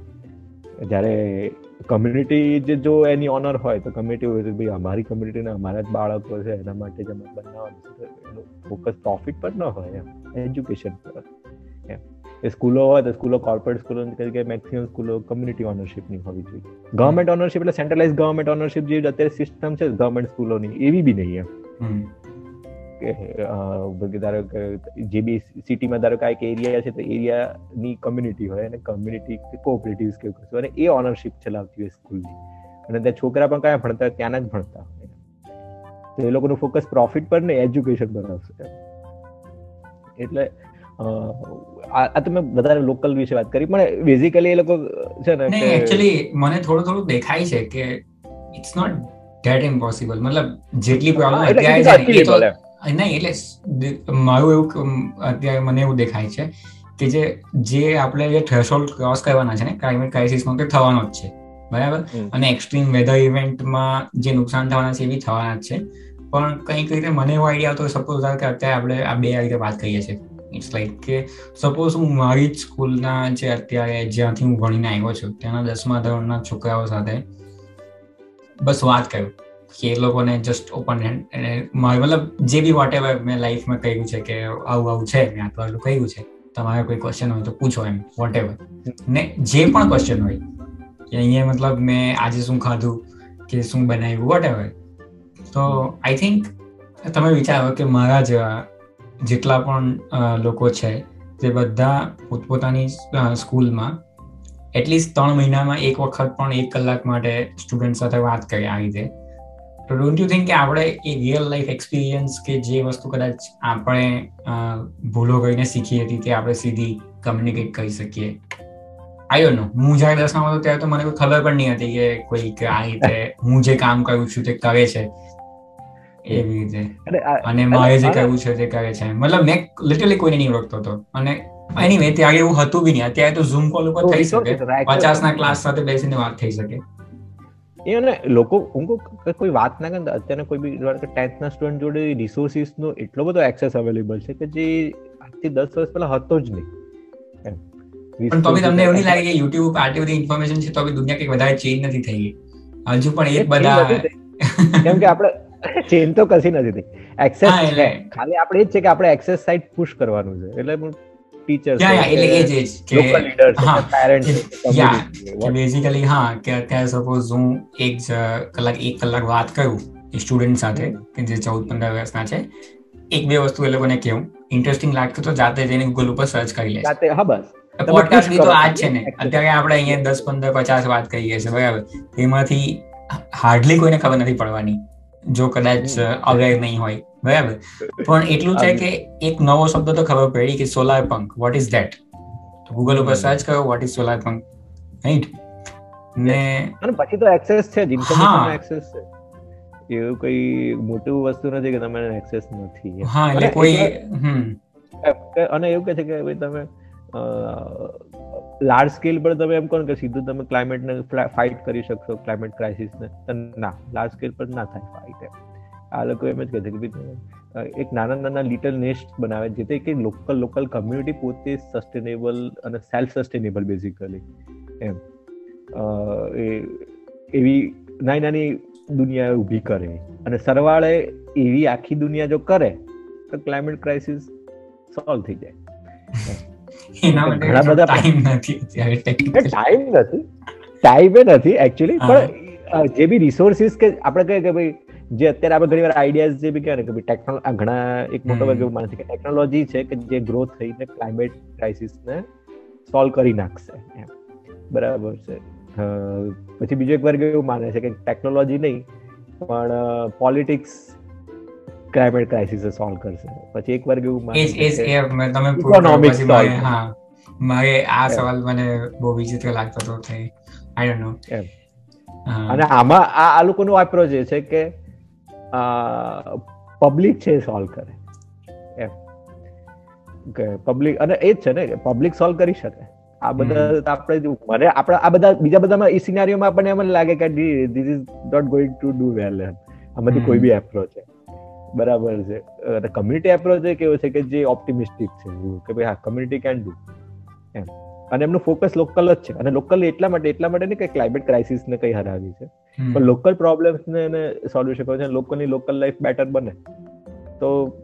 જ્યારે કમ્યુનિટી જે જો એની ઓનર હોય તો કમ્યુનિટી હોય ભાઈ અમારી કમ્યુનિટીના અમારા જ બાળકો છે એના માટે જ અમે બનાવવાનું ફોકસ પ્રોફિટ પર ન હોય એમ. એજ્યુકેશન પર. એમ. સ્કૂલો હોય તો સ્કૂલો કોર્પોરેટ સ્કૂલો કે મેક્સિમમ સ્કૂલો કમ્યુનિટી ઓનરશિપની હોવી જોઈએ. ગવર્મેન્ટ ઓનરશિપ એટલે સેન્ટ્રલાઇઝ ગવર્મેન્ટ ઓનરશિપ જે અત્યારે સિસ્ટમ છે ગવર્મેન્ટ સ્કૂલોની એવી બી નહીં એમ. કે ધારો કે જે બી સિટીમાં ધારો કે એક એરિયા છે તો એરિયાની કમ્યુનિટી હોય અને કમ્યુનિટી કોઓપરેટિવ કે કશું અને એ ઓનરશિપ ચલાવતી હોય સ્કૂલની. અને ત્યાં છોકરા પણ કયા ભણતા ત્યાંના જ ભણતા હોય તો એ લોકોનું ફોકસ પ્રોફિટ પર ને એજ્યુકેશન પર આવશે એટલે આ તમે વધારે લોકલ વિશે વાત કરી પણ બેઝિકલી એ લોકો છે ને એકચ્યુઅલી મને થોડું થોડું દેખાય છે કે ઇટ્સ નોટ ધેટ ઇમ્પોસિબલ મતલબ જેટલી પ્રોબ્લેમ અત્યારે છે નહીં એટલે મારું એવું અત્યારે મને એવું દેખાય છે કે જે જે આપણે જે થ્રેશોલ્ડ ક્રોસ કરવાના છે ને ક્લાઇમેટ ક્રાઇસિસમાં તે થવાનો જ છે. બરાબર? અને એક્સ્ટ્રીમ વેધર ઇવેન્ટમાં જે નુકસાન થવાના છે એ બી થવાના જ છે. પણ કંઈક રીતે મને એવો આઈડિયા હતો સપોઝ કે અત્યારે આપણે આ બે રીતે વાત કરીએ છીએ. ઇટ્સ લાઈક કે સપોઝ હું મારી જ સ્કૂલના જે અત્યારે જ્યાંથી હું ભણીને આવ્યો છું, ત્યાંના દસમા ધોરણના છોકરાઓ સાથે બસ વાત કર્યું કે એ લોકોને જસ્ટ ઓપન હેન્ડ મારે મતલબ જે બી વોટ એવર મેં લાઈફમાં કહ્યું છે કે આવું આવું છે, મેં આટલું કહ્યું છે, તમારે કોઈ ક્વેશ્ચન હોય તો પૂછો એમ વોટ એવર ને જે પણ ક્વેશ્ચન હોય, કે અહીંયા મતલબ મેં આજે શું ખાધું, કે શું બનાવ્યું વોટ એવર તો આઈ થિંક તમે વિચારો કે મારા જેવા જેટલા પણ લોકો છે, તે બધા પોતપોતાની સ્કૂલમાં એટલીસ્ટ ત્રણ મહિનામાં એક વખત પણ એક કલાક માટે સ્ટુડન્ટ સાથે વાત કરી આ રીતે. તો ડોન્ટ યુ થિંક કે આપણે એ રિયલ લાઈફ એક્સપિરિયન્સ કે જે વસ્તુ કદાચ આપણે ભૂલો કરીને શીખી હતી તે આપણે સીધી કમ્યુનિકેટ કરી શકીએ? આઈ નો હું જ્યારે દસમાં હતો ત્યારે તો મને કોઈ ખબર પણ નહીં હતી કે કોઈ આ રીતે હું જે કામ કરું છું તે કરે છે. એવી રીતે. અને મારે જે કરવું છે તે કરે છે. મતલબ મેં લિટરલી કોઈને નહીં ઓળખતો હતો. અને એનીવે ત્યારે એવું હતું બી નહીં. અત્યારે તો ઝૂમ કોલ ઉપર થઈ શકે. પચાસ ના ક્લાસ સાથે બેસીને વાત થઈ શકે. એ અને લોકો હું કોઈ વાત ના કરે અત્યારે કોઈ બી ટેન્થ ના સ્ટુડન્ટ જોડે રિસોર્સિસ નો એટલો બધો એક્સેસ અવેલેબલ છે કે જે આજથી દસ વર્ષ પહેલા હતો જ નહીં. પણ તો બી તમને એવું નહીં લાગે કે યુટ્યુબ આટલી બધી ઇન્ફોર્મેશન છે તો બી દુનિયા કઈ વધારે ચેન્જ નથી થઈ ગઈ? હજુ પણ એક બધા કેમ કે આપણે ચેન્જ તો કશી નથી થઈ એક્સેસ ખાલી આપણે એ જ છે કે આપણે એક્સેસ સાઇટ પુશ કરવાનું છે. એટલે ટીચર્સ એટલે એ જ કે હા બેઝિકલી હા કે અત્યારે સપોઝ હું એક કલાક એક કલાક વાત કરું સ્ટુડન્ટ સાથે કે જે ચૌદ પંદર વર્ષના છે એક બે વસ્તુ એ લોકોને કેવું ઇન્ટરેસ્ટિંગ લાગતું તો જાતે જઈને ગૂગલ ઉપર સર્ચ કરી લે. જાતે હા બસ. પોડકાસ્ટની તો આ જ છે ને. અત્યારે આપણે અહીંયા દસ પંદર પચાસ વાત કરીએ છીએ બરાબર. એમાંથી હાર્ડલી કોઈને ખબર નથી પડવાની. જો કદાચ અવેર નહીં હોય. બરાબર? પણ એટલું છે કે એક નવો શબ્દ તો ખબર પડી કે solar punk what is that Google ઉપર સર્ચ કરો what is solar punk right ને અને પછી તો એક્સેસ છે ઇન્ફોર્મેશન એક્સેસ છે. એવું કઈ મોટું વસ્તુ નથી કે તમને એક્સેસ નથી. હા એટલે કોઈ હમ. અને એવું કે છે કે ભાઈ તમે લાર્જ સ્કેલ પર તમે એમ કહો કે સીધું તમે ક્લાઇમેટને ફાઇટ કરી શકશો ક્લાઇમેટ ક્રાઇસિસને ના. લાર્જ સ્કેલ પર ના થાય ફાઇટ આ લોકો એમ જ કહે છે કે ભાઈ એક નાના નાના લિટલ નેસ્ટ બનાવે જેથી કે લોકલ લોકલ કમ્યુનિટી પોતે સસ્ટેનેબલ અને સેલ્ફ સસ્ટેનેબલ બેઝિકલી એમ એવી નાની નાની દુનિયા ઊભી કરે. અને સરવાળે એવી આખી દુનિયા જો કરે, તો ક્લાઇમેટ ક્રાઇસિસ સોલ્વ થઈ જાય. ઘણા બધા ટાઈમ નથી ટાઈમ નથી. ટાઈમે નથી એકચ્યુઅલી પણ જે બી રિસોર્સિસ કે આપણે કહીએ કે ભાઈ જે અત્યારે આપણે ઘણી વાર આઈડિયાઝ જે બી કહેવાય કે ભાઈ ટેકનોલોજી ઘણા એક મોટો વર્ગ એવું માને છે કે ટેકનોલોજી છે કે જે ગ્રોથ થઈને ક્લાઇમેટ ક્રાઇસિસને સોલ્વ કરી નાખશે. એમ. બરાબર છે. પછી બીજો એક વર્ગ એવું માને છે કે ટેકનોલોજી નહીં પણ પોલિટિક્સ ક્લાઇમેટ ક્રાઇસિસ સોલ્વ કરશે. પછી એક વર્ગ એવું એ એ મેં તમે ઇકોનોમિક્સ હા. મારે આ સવાલ મને બહુ વિચિત્ર લાગતો હતો કે આઈ ડોન્ટ નો અને આમાં આ આ લોકોનો એપ્રોચ એ છે કે પબ્લિક છે સોલ્વ કરે. એમ. કે પબ્લિક અને એ જ છે ને પબ્લિક સોલ્વ કરી શકે. આ બધા આપણે મને આપણે આ બધા બીજા બધામાં એ સિનારીઓમાં આપણને એમ લાગે કે this is not going to do well એમ. આમાંથી કોઈ બી એપ્રોચ છે. બરાબર છે. અને કમ્યુનિટી એપ્રોચ એક કેવો છે કે જે ઓપ્ટિમિસ્ટિક છે. કે ભાઈ હા કમ્યુનિટી કેન ડુ એમ. અને એમનું ફોકસ લોકલ જ છે. અને લોકલ એટલા માટે એટલા માટે નહીં કે ક્લાઇમેટ ક્રાઇસિસ ને કઈ હરાવી છે. પણ લોકલ પ્રોબ્લેમ્સ ને એને સોલ્યુશન શકો છે લોકલની લોકલ લાઈફ બેટર બને. તો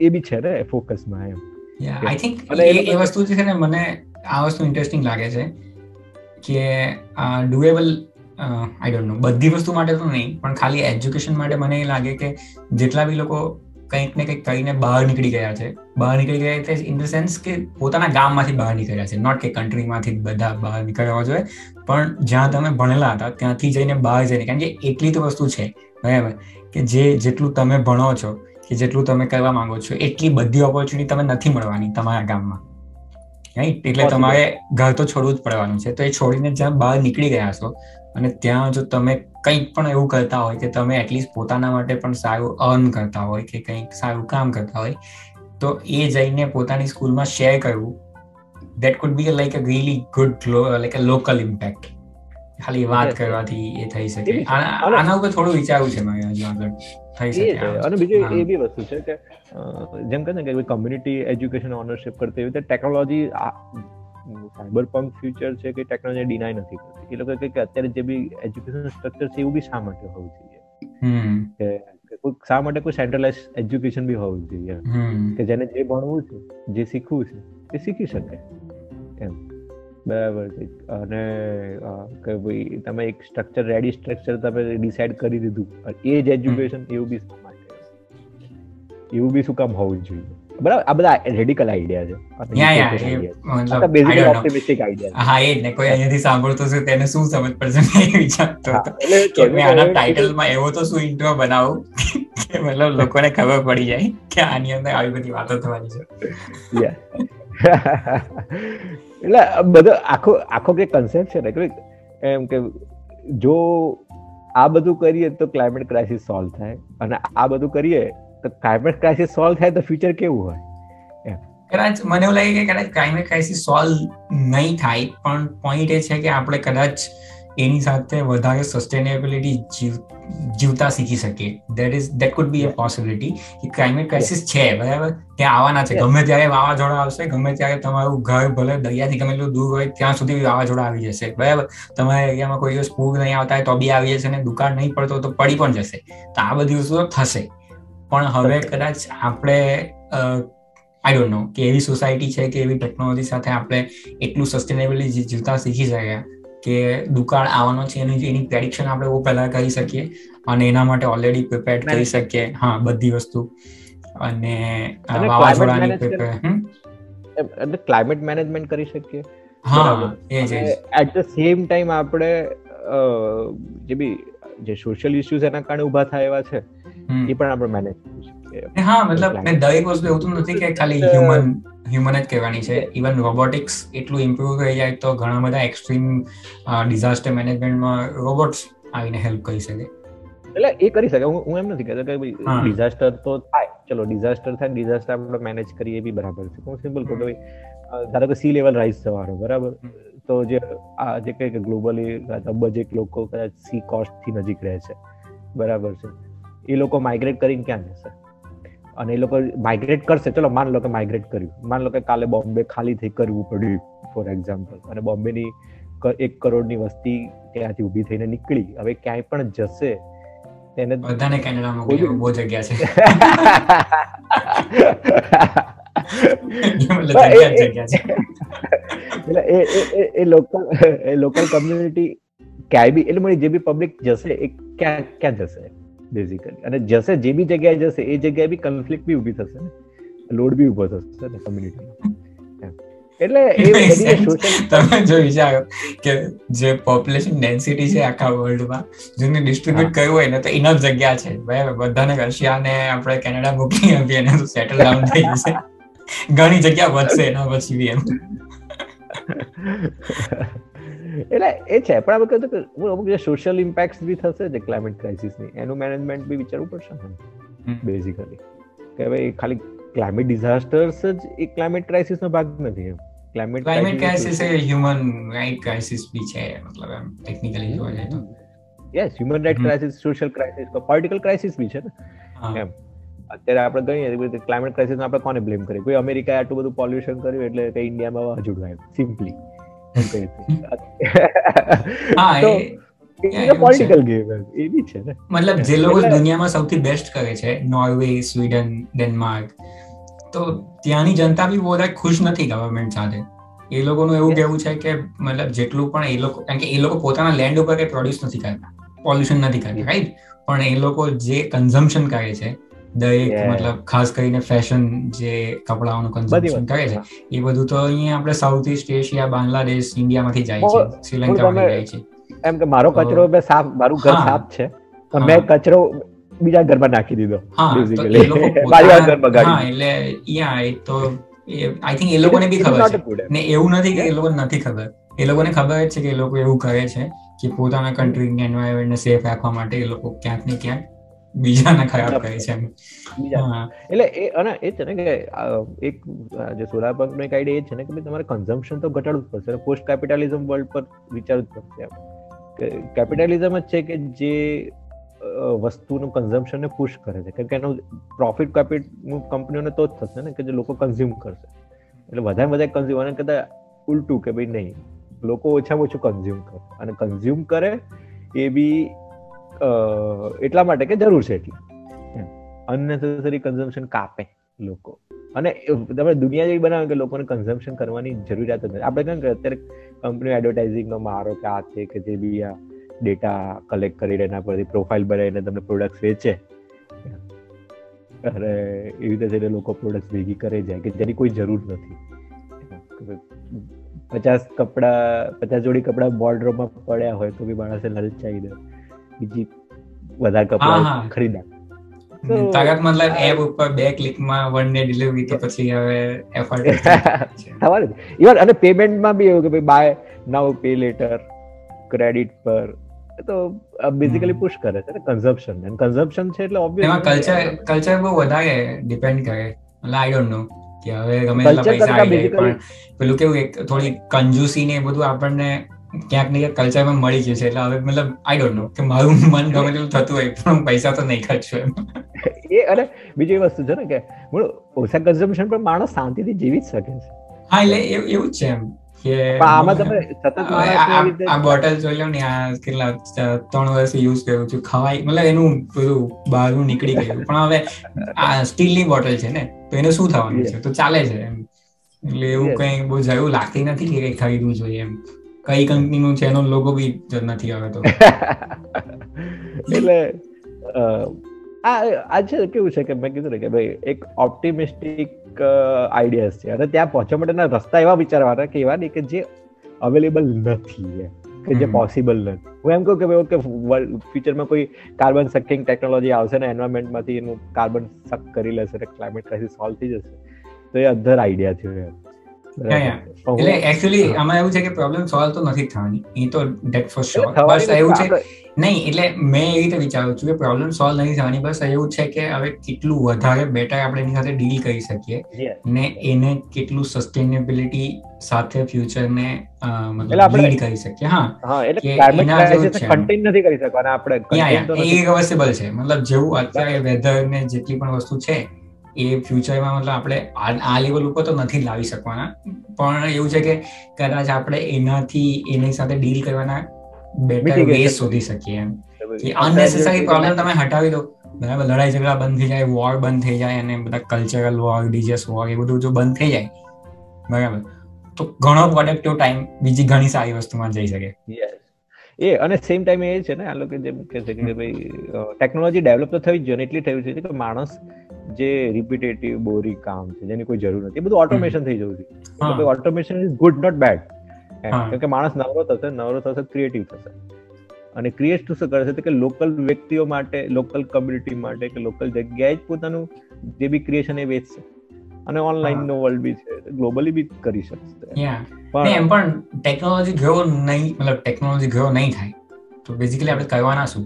એ બી છે ને ફોકસમાં એમ. આઈ થિંક એ વસ્તુ છે ને મને આ વસ્તુ ઇન્ટરેસ્ટિંગ લાગે છે કે ડુએબલ આઈ ડોન્ટ નો બધી વસ્તુ માટે તો નહીં પણ ખાલી એજ્યુકેશન માટે મને એ લાગે કે જેટલા બી લોકો કંઈક ને કંઈક કરીને બહાર નીકળી ગયા છે બહાર નીકળી ગયા એટલે ઇન ધ સેન્સ કે પોતાના ગામમાંથી બહાર નીકળ્યા છે. નોટ કે કન્ટ્રીમાંથી બધા બહાર નીકળ્યા જોઈએ પણ જ્યાં તમે ભણેલા હતા ત્યાંથી જઈને બહાર જઈને કારણ કે એટલી તો વસ્તુ છે બરાબર? કે જે જેટલું તમે ભણો છો કે જેટલું તમે કરવા માંગો છો એટલી બધી ઓપોર્ચ્યુનિટી તમે નથી મળવાની તમારા ગામમાં. રાઈટ એટલે તમારે ઘર તો છોડવું જ પડવાનું છે. તો એ છોડીને જ્યાં બહાર નીકળી ગયા છો અને ત્યાં જો તમે કંઈક પણ એવું કરતા હોય કે તમે એટલીસ્ટ પોતાના માટે પણ સારું અર્ન કરતા હોય કે કંઈક સારું કામ કરતા હોય તો એ જઈને પોતાની સ્કૂલમાં શેર કરવું that could be like a really good like a local impact ખાલી વાત કરવાથી એ થઈ શકે. આના ઉપર થોડું વિચારવું છે મારે હજુ આગળ. થઈ શકે અને બીજું એ બી વસ્તુ છે કે જેમ કે ને કે કમ્યુનિટી એજ્યુકેશન ઓનરશિપ કરતી હોય તો ટેકનોલોજી સાયબર પંક ફ્યુચર છે કે ટેકનોલોજી ડિનાય નથી કરતી. એ લોકો કે અત્યારે જે બી એજ્યુકેશન સ્ટ્રક્ચર છે એવું બી શા માટે હોવું જોઈએ? કે શા માટે કોઈ સેન્ટ્રલાઇઝ એજ્યુકેશન બી હોવું જોઈએ કે જેને જે ભણવું છે જે શીખવું છે એ શીખી શકે. એમ. બરાબર છે. અને કે ભાઈ તમે એક સ્ટ્રક્ચર રેડી સ્ટ્રક્ચર તમે ડિસાઈડ કરી દીધું. એ જ એજ્યુકેશન એવું બી શું માટે? એવું બી શું કામ હોવું જોઈએ? બરાબર? આ બધા રેડિકલ આઈડિયા છે. બેઝિક ઓપ્ટિમિસ્ટિક આઈડિયા હા એ ને. કોઈ અહીંયાથી સાંભળતો છે તેને શું સમજ પડશે? મેં વિચારતો કે મેં આના ટાઇટલમાં એવો તો શું ઇન્ટ્રો બનાવું? કે મતલબ લોકોને ખબર પડી જાય કે આની અંદર આવી બધી વાતો થવાની છે. એટલે બધો આખો આખો કે કન્સેપ્ટ છે ને એમ કે જો આ બધું કરીએ તો ક્લાઇમેટ ક્રાઇસિસ સોલ્વ થાય. અને આ બધું કરીએ તો ક્લાઇમેટ ક્રાઇસિસ સોલ્વ થાય તો ફ્યુચર કેવું હોય? કદાચ મને એવું લાગે કે કદાચ ક્લાઇમેટ ક્રાઇસિસ સોલ્વ નહીં થાય પણ પોઈન્ટ એ છે કે આપણે કદાચ એની સાથે વધારે સસ્ટેનેબિલિટી જીવતા શીખી શકીએ. That is that could be a possibility કે ક્લાઇમેટ ક્રાઇસિસ છે બરાબર? ત્યાં આવવાના છે. ગમે ત્યારે વાવાઝોડા આવશે ગમે ત્યારે તમારું ઘર ભલે દરિયાથી ગમે એટલું દૂર હોય ત્યાં સુધી વાવાઝોડા આવી જશે બરાબર? તમારા એરિયામાં કોઈ દિવસ પૂર નહીં આવતા હોય તો બી આવી જશે અને દુકાળ નહીં પડતો તો પડી પણ જશે. તો આ બધી વસ્તુઓ થશે. પણ હવે કદાચ આપણે આઈ ડોન્ટ નો કે એવી સોસાયટી છે કે એવી ટેકનોલોજી સાથે આપણે એટલું સસ્ટેનેબલી જીવતા શીખી શક્યા કે દુકાળ આવવાનો છે એની એની પ્રેડિક્શન આપણે બહુ પહેલા કરી શકીએ અને એના માટે ઓલરેડી પ્રિપેર કરી શકીએ. હા બધી વસ્તુ. અને વાવાઝોડાની એટલે ક્લાઇમેટ મેનેજમેન્ટ કરી શકીએ. હા એ જ એટ ધ સેમ ટાઈમ આપણે જે બી જે સોશિયલ ઇશ્યુઝ એના કારણે ઊભા થાય એવા છે એ પણ આપણે મેનેજ કરી હા મતલબ દરેક વસ્તુ એવું નથી કે ખાલી હ્યુમન હ્યુમન જ કહેવાની છે. ઇવન રોબોટિક્સ એટલું ઇમ્પ્રુવ થઈ જાય તો ઘણા બધા એક્સ્ટ્રીમ ડિઝાસ્ટર મેનેજમેન્ટમાં રોબોટ્સ આવીને હેલ્પ કરી શકે. એટલે એ કરી શકે. હું હું એમ નથી કહેતો કે ભાઈ ડિઝાસ્ટર તો થાય. ચલો ડિઝાસ્ટર થાય ડિઝાસ્ટર આપણે મેનેજ કરીએ એ બી બરાબર છે. હું સિમ્પલ કહું ભાઈ ધારો કે સી લેવલ રાઇઝ થવાનો બરાબર? તો જે આ જે કંઈક ગ્લોબલી અબજેક લોકો કદાચ સી કોસ્ટથી નજીક રહે છે. બરાબર છે. એ લોકો માઇગ્રેટ કરીને ક્યાં જશે? અને એ લોકો માઇગ્રેટ કરશે ચલો માન લો કે માઇગ્રેટ કર્યું. માન લો કે કાલે બોમ્બે ખાલી થઈ કરવું પડ્યું ફોર એક્ઝામ્પલ અને બોમ્બેની એક કરોડની વસ્તી ત્યાંથી ઊભી થઈને નીકળી. હવે ક્યાંય પણ જશે તેને બધાને કેનેડામાં બહુ જગ્યા છે. એટલે એ એ લોકલ એ લોકલ કમ્યુનિટી ક્યાંય બી એટલે મળી જે બી પબ્લિક જશે એ ક્યાં ક્યાં જશે? બેઝિકલી અને જશે જે બી જગ્યાએ જશે એ જગ્યાએ બી કન્ફ્લિક્ટ બી ઊભી થશે ને. લોડ બી ઊભો થશે ને કમ્યુનિટી એટલે એ તમે જો વિચારો કે જે પોપ્યુલેશન ડેન્સિટી છે આખા વર્લ્ડમાં જેને ડિસ્ટ્રીબ્યુટ કર્યું હોય ને તો ઇનફ જગ્યા છે. બરાબર? બધાને રશિયા ને આપણે કેનેડા મૂકી આપીએ એને તો સેટલ ડાઉન થઈ જશે. ઘણી જગ્યા વધશે એના પછી બી એમ. એટલે એ છે પણ આપણે કહ્યું કે અમુક જે સોશિયલ ઇમ્પેક્ટ બી થશે જે ક્લાઇમેટ ક્રાઇસિસની એનું મેનેજમેન્ટ બી વિચારવું પડશે બેઝિકલી કે ભાઈ ખાલી ક્લાઇમેટ ડિઝાસ્ટર્સ જ એ ક્લાઇમેટ ક્રાઇસિસનો ભાગ નથી એમ. ક્લાઇમેટ ક્લાઇમેટ ક્રાઇસિસ એ હ્યુમન રાઇટ ક્રાઇસિસ બી છે મતલબ એમ ટેકનિકલી જોવા જાય તો. Yes human right crisis social crisis political crisis બી છે ને? એમ. અત્યારે આપણે કહીએ ક્લાઇમેટ ક્રાઇસિસ આપણે કોને બ્લેમ કરીએ? કોઈ અમેરિકાએ આટલું બધું પોલ્યુશન કર્યું એટલે કે ઇન્ડિયામાં વાવાઝોડું આવ્યું સિમ્પલી પોલિટિકલ ગેમ એ બી છે ને. મતલબ જે લોકો દુનિયામાં સૌથી બેસ્ટ કરે છે નોર્વે સ્વીડન ડેનમાર્ક તો ત્યાંની જનતા બી બહુ ખુશ નથી ગવર્મેન્ટ સાથે. એ લોકોનું એવું કેવું છે કે મતલબ જેટલું પણ એ લોકો કારણ કે એ લોકો પોતાના લેન્ડ ઉપર કઈ પ્રોડ્યુસ નથી કરતા પોલ્યુશન નથી કરતા રાઈટ પણ એ લોકો જે કન્ઝમ્પશન કરે છે દરેક મતલબ ખાસ કરીને ફેશન જે કપડાઓનું કન્ઝમ્પશન કરે છે એ બધું તો અહીંયા આપણે સાઉથ ઈસ્ટ એશિયા બાંગ્લાદેશ ઇન્ડિયામાંથી જાય છે શ્રીલંકામાંથી જાય છે. એમ કે મારો કચરો મેં સાફ મારું ઘર સાફ છે પણ મેં કચરો બીજા ઘરમાં નાખી દીધો હા એટલે યા એ તો આઈ થિંક એ લોકોને બી ખબર છે. ને એવું નથી કે એ લોકોને નથી ખબર. એ લોકોને ખબર છે કે એ લોકો એવું કરે છે કે પોતાના કન્ટ્રી એન્વાયરમેન્ટને સેફ રાખવા માટે એ લોકો ક્યાંક ને ક્યાંક બીજાને ખરાબ કરે છે એટલે એ અને એ છે ને કે એક જે સોલાર પંપ નો એક આઈડિયા એ છે ને કે તમારે કન્ઝમ્પશન તો ઘટાડવું જ પડશે. પોસ્ટ કેપિટલિઝમ વર્લ્ડ પર વિચારવું જ પડશે કેપિટલિઝમ જ છે કે જે વસ્તુનું કન્ઝમ્પશનને પુશ કરે છે. કેમ કે એનું પ્રોફિટ કેપિટ કંપનીઓને તો જ થશે ને કે જે લોકો કન્ઝ્યુમ કરશે. એટલે વધારે વધારે કન્ઝ્યુમ અને કદાચ ઉલટું કે ભાઈ નહીં. લોકો ઓછામાં ઓછું કન્ઝ્યુમ કરે. અને કન્ઝ્યુમ કરે એ બી એટલા માટે કે જરૂર છે એટલી. અનનેસેસરી કન્ઝમ્પશન કાપે લોકો. અને તમે દુનિયા જેવી બનાવે કે લોકોને કન્ઝમ્પશન કરવાની જરૂરિયાત નથી. આપણે કેમ કે અત્યારે કંપની એડવર્ટાઇઝિંગનો મારો કે આ છે કે જે બી આ ડેટા કલેક્ટ કરી એના પરથી પ્રોફાઇલ બનાવીને તમને પ્રોડક્ટ વેચે. અરે એવી રીતે જઈને લોકો પ્રોડક્ટ ભેગી કરે જાય કે જેની કોઈ જરૂર નથી. પચાસ કપડા, પચાસ જોડી કપડા બોર્ડરોમાં પડ્યા હોય તો બી માણસે લલચાઈ દે. બીજી વધારે કપડાં ખરીદા તાકાત મતલબ એપ ઉપર બે ક્લિકમાં વન ડે ડિલિવરી તો પછી હવે એફર્ટ અને પેમેન્ટમાં બી એવું કે ભાઈ buy now pay later credit પર. તો બેઝિકલી પુશ કરે છે કન્ઝમ્પશન કન્ઝમ્પશન છે એટલે ઓબ્વિયસ એમાં કલ્ચર કલ્ચર બહુ વધારે ડિપેન્ડ કરે. એટલે આઈ ડોન્ટ નો કે હવે ગમે એટલા પૈસા આવી જાય પણ પેલું કેવું એક થોડી કંજુસી ને બધું આપણને ક્યાંક ને ક્યાંક કલ્ચરમાં મળી ગયું છે. એટલે હવે મતલબ આઈ ડોન્ટ નો કે મારું મન ગમે તેવું થતું હોય પણ પૈસા તો નહીં ખર્ચું એમ. એ અને બીજી વસ્તુ છે ને કે ઓછા કન્ઝમ્પશન પણ માણસ શાંતિથી જીવી જ શકે છે. હા એટલે એવું જ છે એમ કે આમાં તમે સતત આ બોટલ જોઈ લો ને આ કેટલા ત્રણ વર્ષ યુઝ કર્યું છું ખવાય મતલબ એનું બધું બહારનું નીકળી ગયું. પણ હવે આ સ્ટીલની બોટલ છે ને તો એને શું થવાનું છે? તો ચાલે છે એમ. એટલે એવું કઈ બહુ જરૂર લાગતી નથી કે કઈ ખરીદવું જોઈએ એમ. કઈ કંપનીનું છે એનો લોગો બી નથી તો. એટલે આ આ છે કેવું છે કે મેં કીધું ને કે ભાઈ એક ઓપ્ટિમિસ્ટિક આઈડિયાઝ છે. અને ત્યાં પહોંચવા માટેના રસ્તા એવા વિચારવાના કે એવા નહીં કે જે અવેલેબલ નથી કે જે પોસિબલ નથી. હું એમ કહું કે ભાઈ ઓકે ફ્યુચરમાં કોઈ કાર્બન સકિંગ ટેકનોલોજી આવશે ને એન્વાયરમેન્ટમાંથી એનું કાર્બન સક કરી લેશે ને ક્લાઇમેટ ક્રાઇસિસ સોલ્વ થઈ જશે તો એ અધર આઈડિયા છે એટલે એકચ્યુઅલી આમાં એવું છે કે પ્રોબ્લેમ સોલ્વ તો નથી થવાની. એ તો ડેટ ફોર શ્યોર બસ એવું છે નહીં એટલે મેં એવી રીતે વિચારું છું કે પ્રોબ્લેમ સોલ્વ નથી થવાની. બસ એવું છે કે હવે કેટલું વધારે બેટર આપણે એની સાથે ડીલ કરી શકીએ ને એને કેટલું સસ્ટેનેબિલિટી સાથે ફ્યુચરને મતલબ લીડ કરી શકીએ. હા. કન્ટેન નથી કરી શકવાના આપણે. એ રિવર્સેબલ છે. મતલબ જેવું અત્યારે વેધર ને જેટલી પણ વસ્તુ છે એ ફ્યુચરમાં મતલબ આપણે આ લેવલ ઉપર તો નથી લાવી શકવાના. પણ એવું છે કે કદાચ આપણે એનાથી એની સાથે ડીલ કરવાના બેટર વે શોધી શકીએ. એમ. કે અનનેસેસરી પ્રોબ્લેમ તમે હટાવી દો. બરાબર લડાઈ ઝઘડા બંધ થઈ જાય વોર બંધ થઈ જાય અને બધા કલ્ચરલ વોર ડિજિયસ વોર એ બધું જો બંધ થઈ જાય બરાબર. તો ઘણો પ્રોડક્ટિવ ટાઈમ બીજી ઘણી સારી વસ્તુમાં જઈ શકે. એ અને સેમ ટાઈમ એ છે ને આ લોકો જેમ કે છે કે ભાઈ ટેકનોલોજી ડેવલપ તો થઈ જ જોઈએ એટલી થયું છે કે માણસ જે રિપીટેટિવ બોરિંગ કામ છે જેની કોઈ જરૂર નથી. એ બધું ઓટોમેશન થઈ જવું છે automation is good not bad કેમ કે માણસ નવરો થશે નવરો થશે ક્રિએટિવ થશે. અને ક્રિએટ શું કરશે કે લોકલ વ્યક્તિઓ માટે લોકલ કમ્યુનિટી માટે કે લોકલ જગ્યાએ જ પોતાનું જે બી ક્રિએશન એ વેચશે. અને ઓનલાઈન નો વર્લ્ડ બી છે ગ્લોબલી બી કરી શકશે. પણ એમ પણ ટેકનોલોજી ગ્રો નહીં મતલબ ટેકનોલોજી ગ્રો નહીં થાય. તો બેઝિકલી આપણે કહેવાના શું?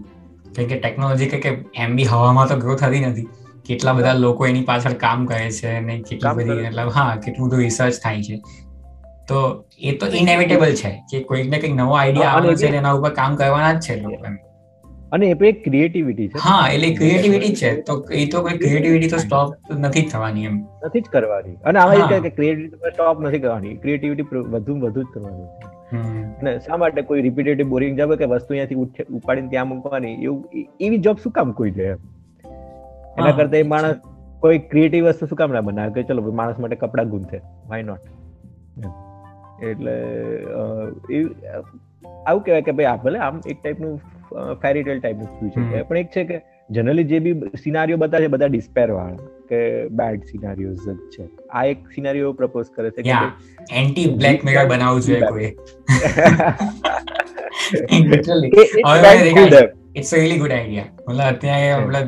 કેમ કે ટેકનોલોજી કે એમ બી હવામાં તો ગ્રો થતી નથી. કેટલા બધા લોકો એની પાછળ કામ કરે છે અને કેટલી બધી મતલબ હા કેટલું બધું રિસર્ચ થાય છે. તો એ તો ઇનએવિટેબલ છે કે કોઈક ને કંઈક નવો આઈડિયા આવે છે એના ઉપર કામ કરવાના જ છે લોકો અને એ એક ક્રિએટિવિટી છે. હા એટલે ક્રિએટિવિટી છે. તો એ તો કોઈ ક્રિએટિવિટી તો સ્ટોપ નથી થવાની એમ. નથી જ કરવાની. અને આમાં એ કે ક્રિએટિવિટી સ્ટોપ નથી કરવાની. ક્રિએટિવિટી વધુ વધુ જ કરવાની. અને શા માટે કોઈ રિપીટેટિવ બોરિંગ જોબ કે વસ્તુ અહીંયાથી ઉપાડીને ત્યાં મૂકવાની? એવું એવી જોબ શું કામ કોઈ લે એના કરતા એ માણસ કોઈ ક્રિએટિવ વસ્તુ શું કામ ના બનાવે? કે ચલો માણસ માટે કપડા ગૂંથે. વાય નોટ એટલે આવું કહેવાય કે ભાઈ આ ભલે આમ એક ટાઈપનું ફેરીટેલ ટાઈપનું થયું છે પણ એક છે કે જનરલી જે બી સિનારીઓ બતાવે છે બધા ડિસ્પેર વાળા. કે બેડ સિનારીઓઝ જ છે. આ એક સિનારીઓ પ્રપોઝ કરે છે કે એન્ટી બ્લેક મિરર બનાવવું જોઈએ કોઈ. ઇટ્સ રિયલી ગુડ આઈડિયા મતલબ અત્યારે આપણે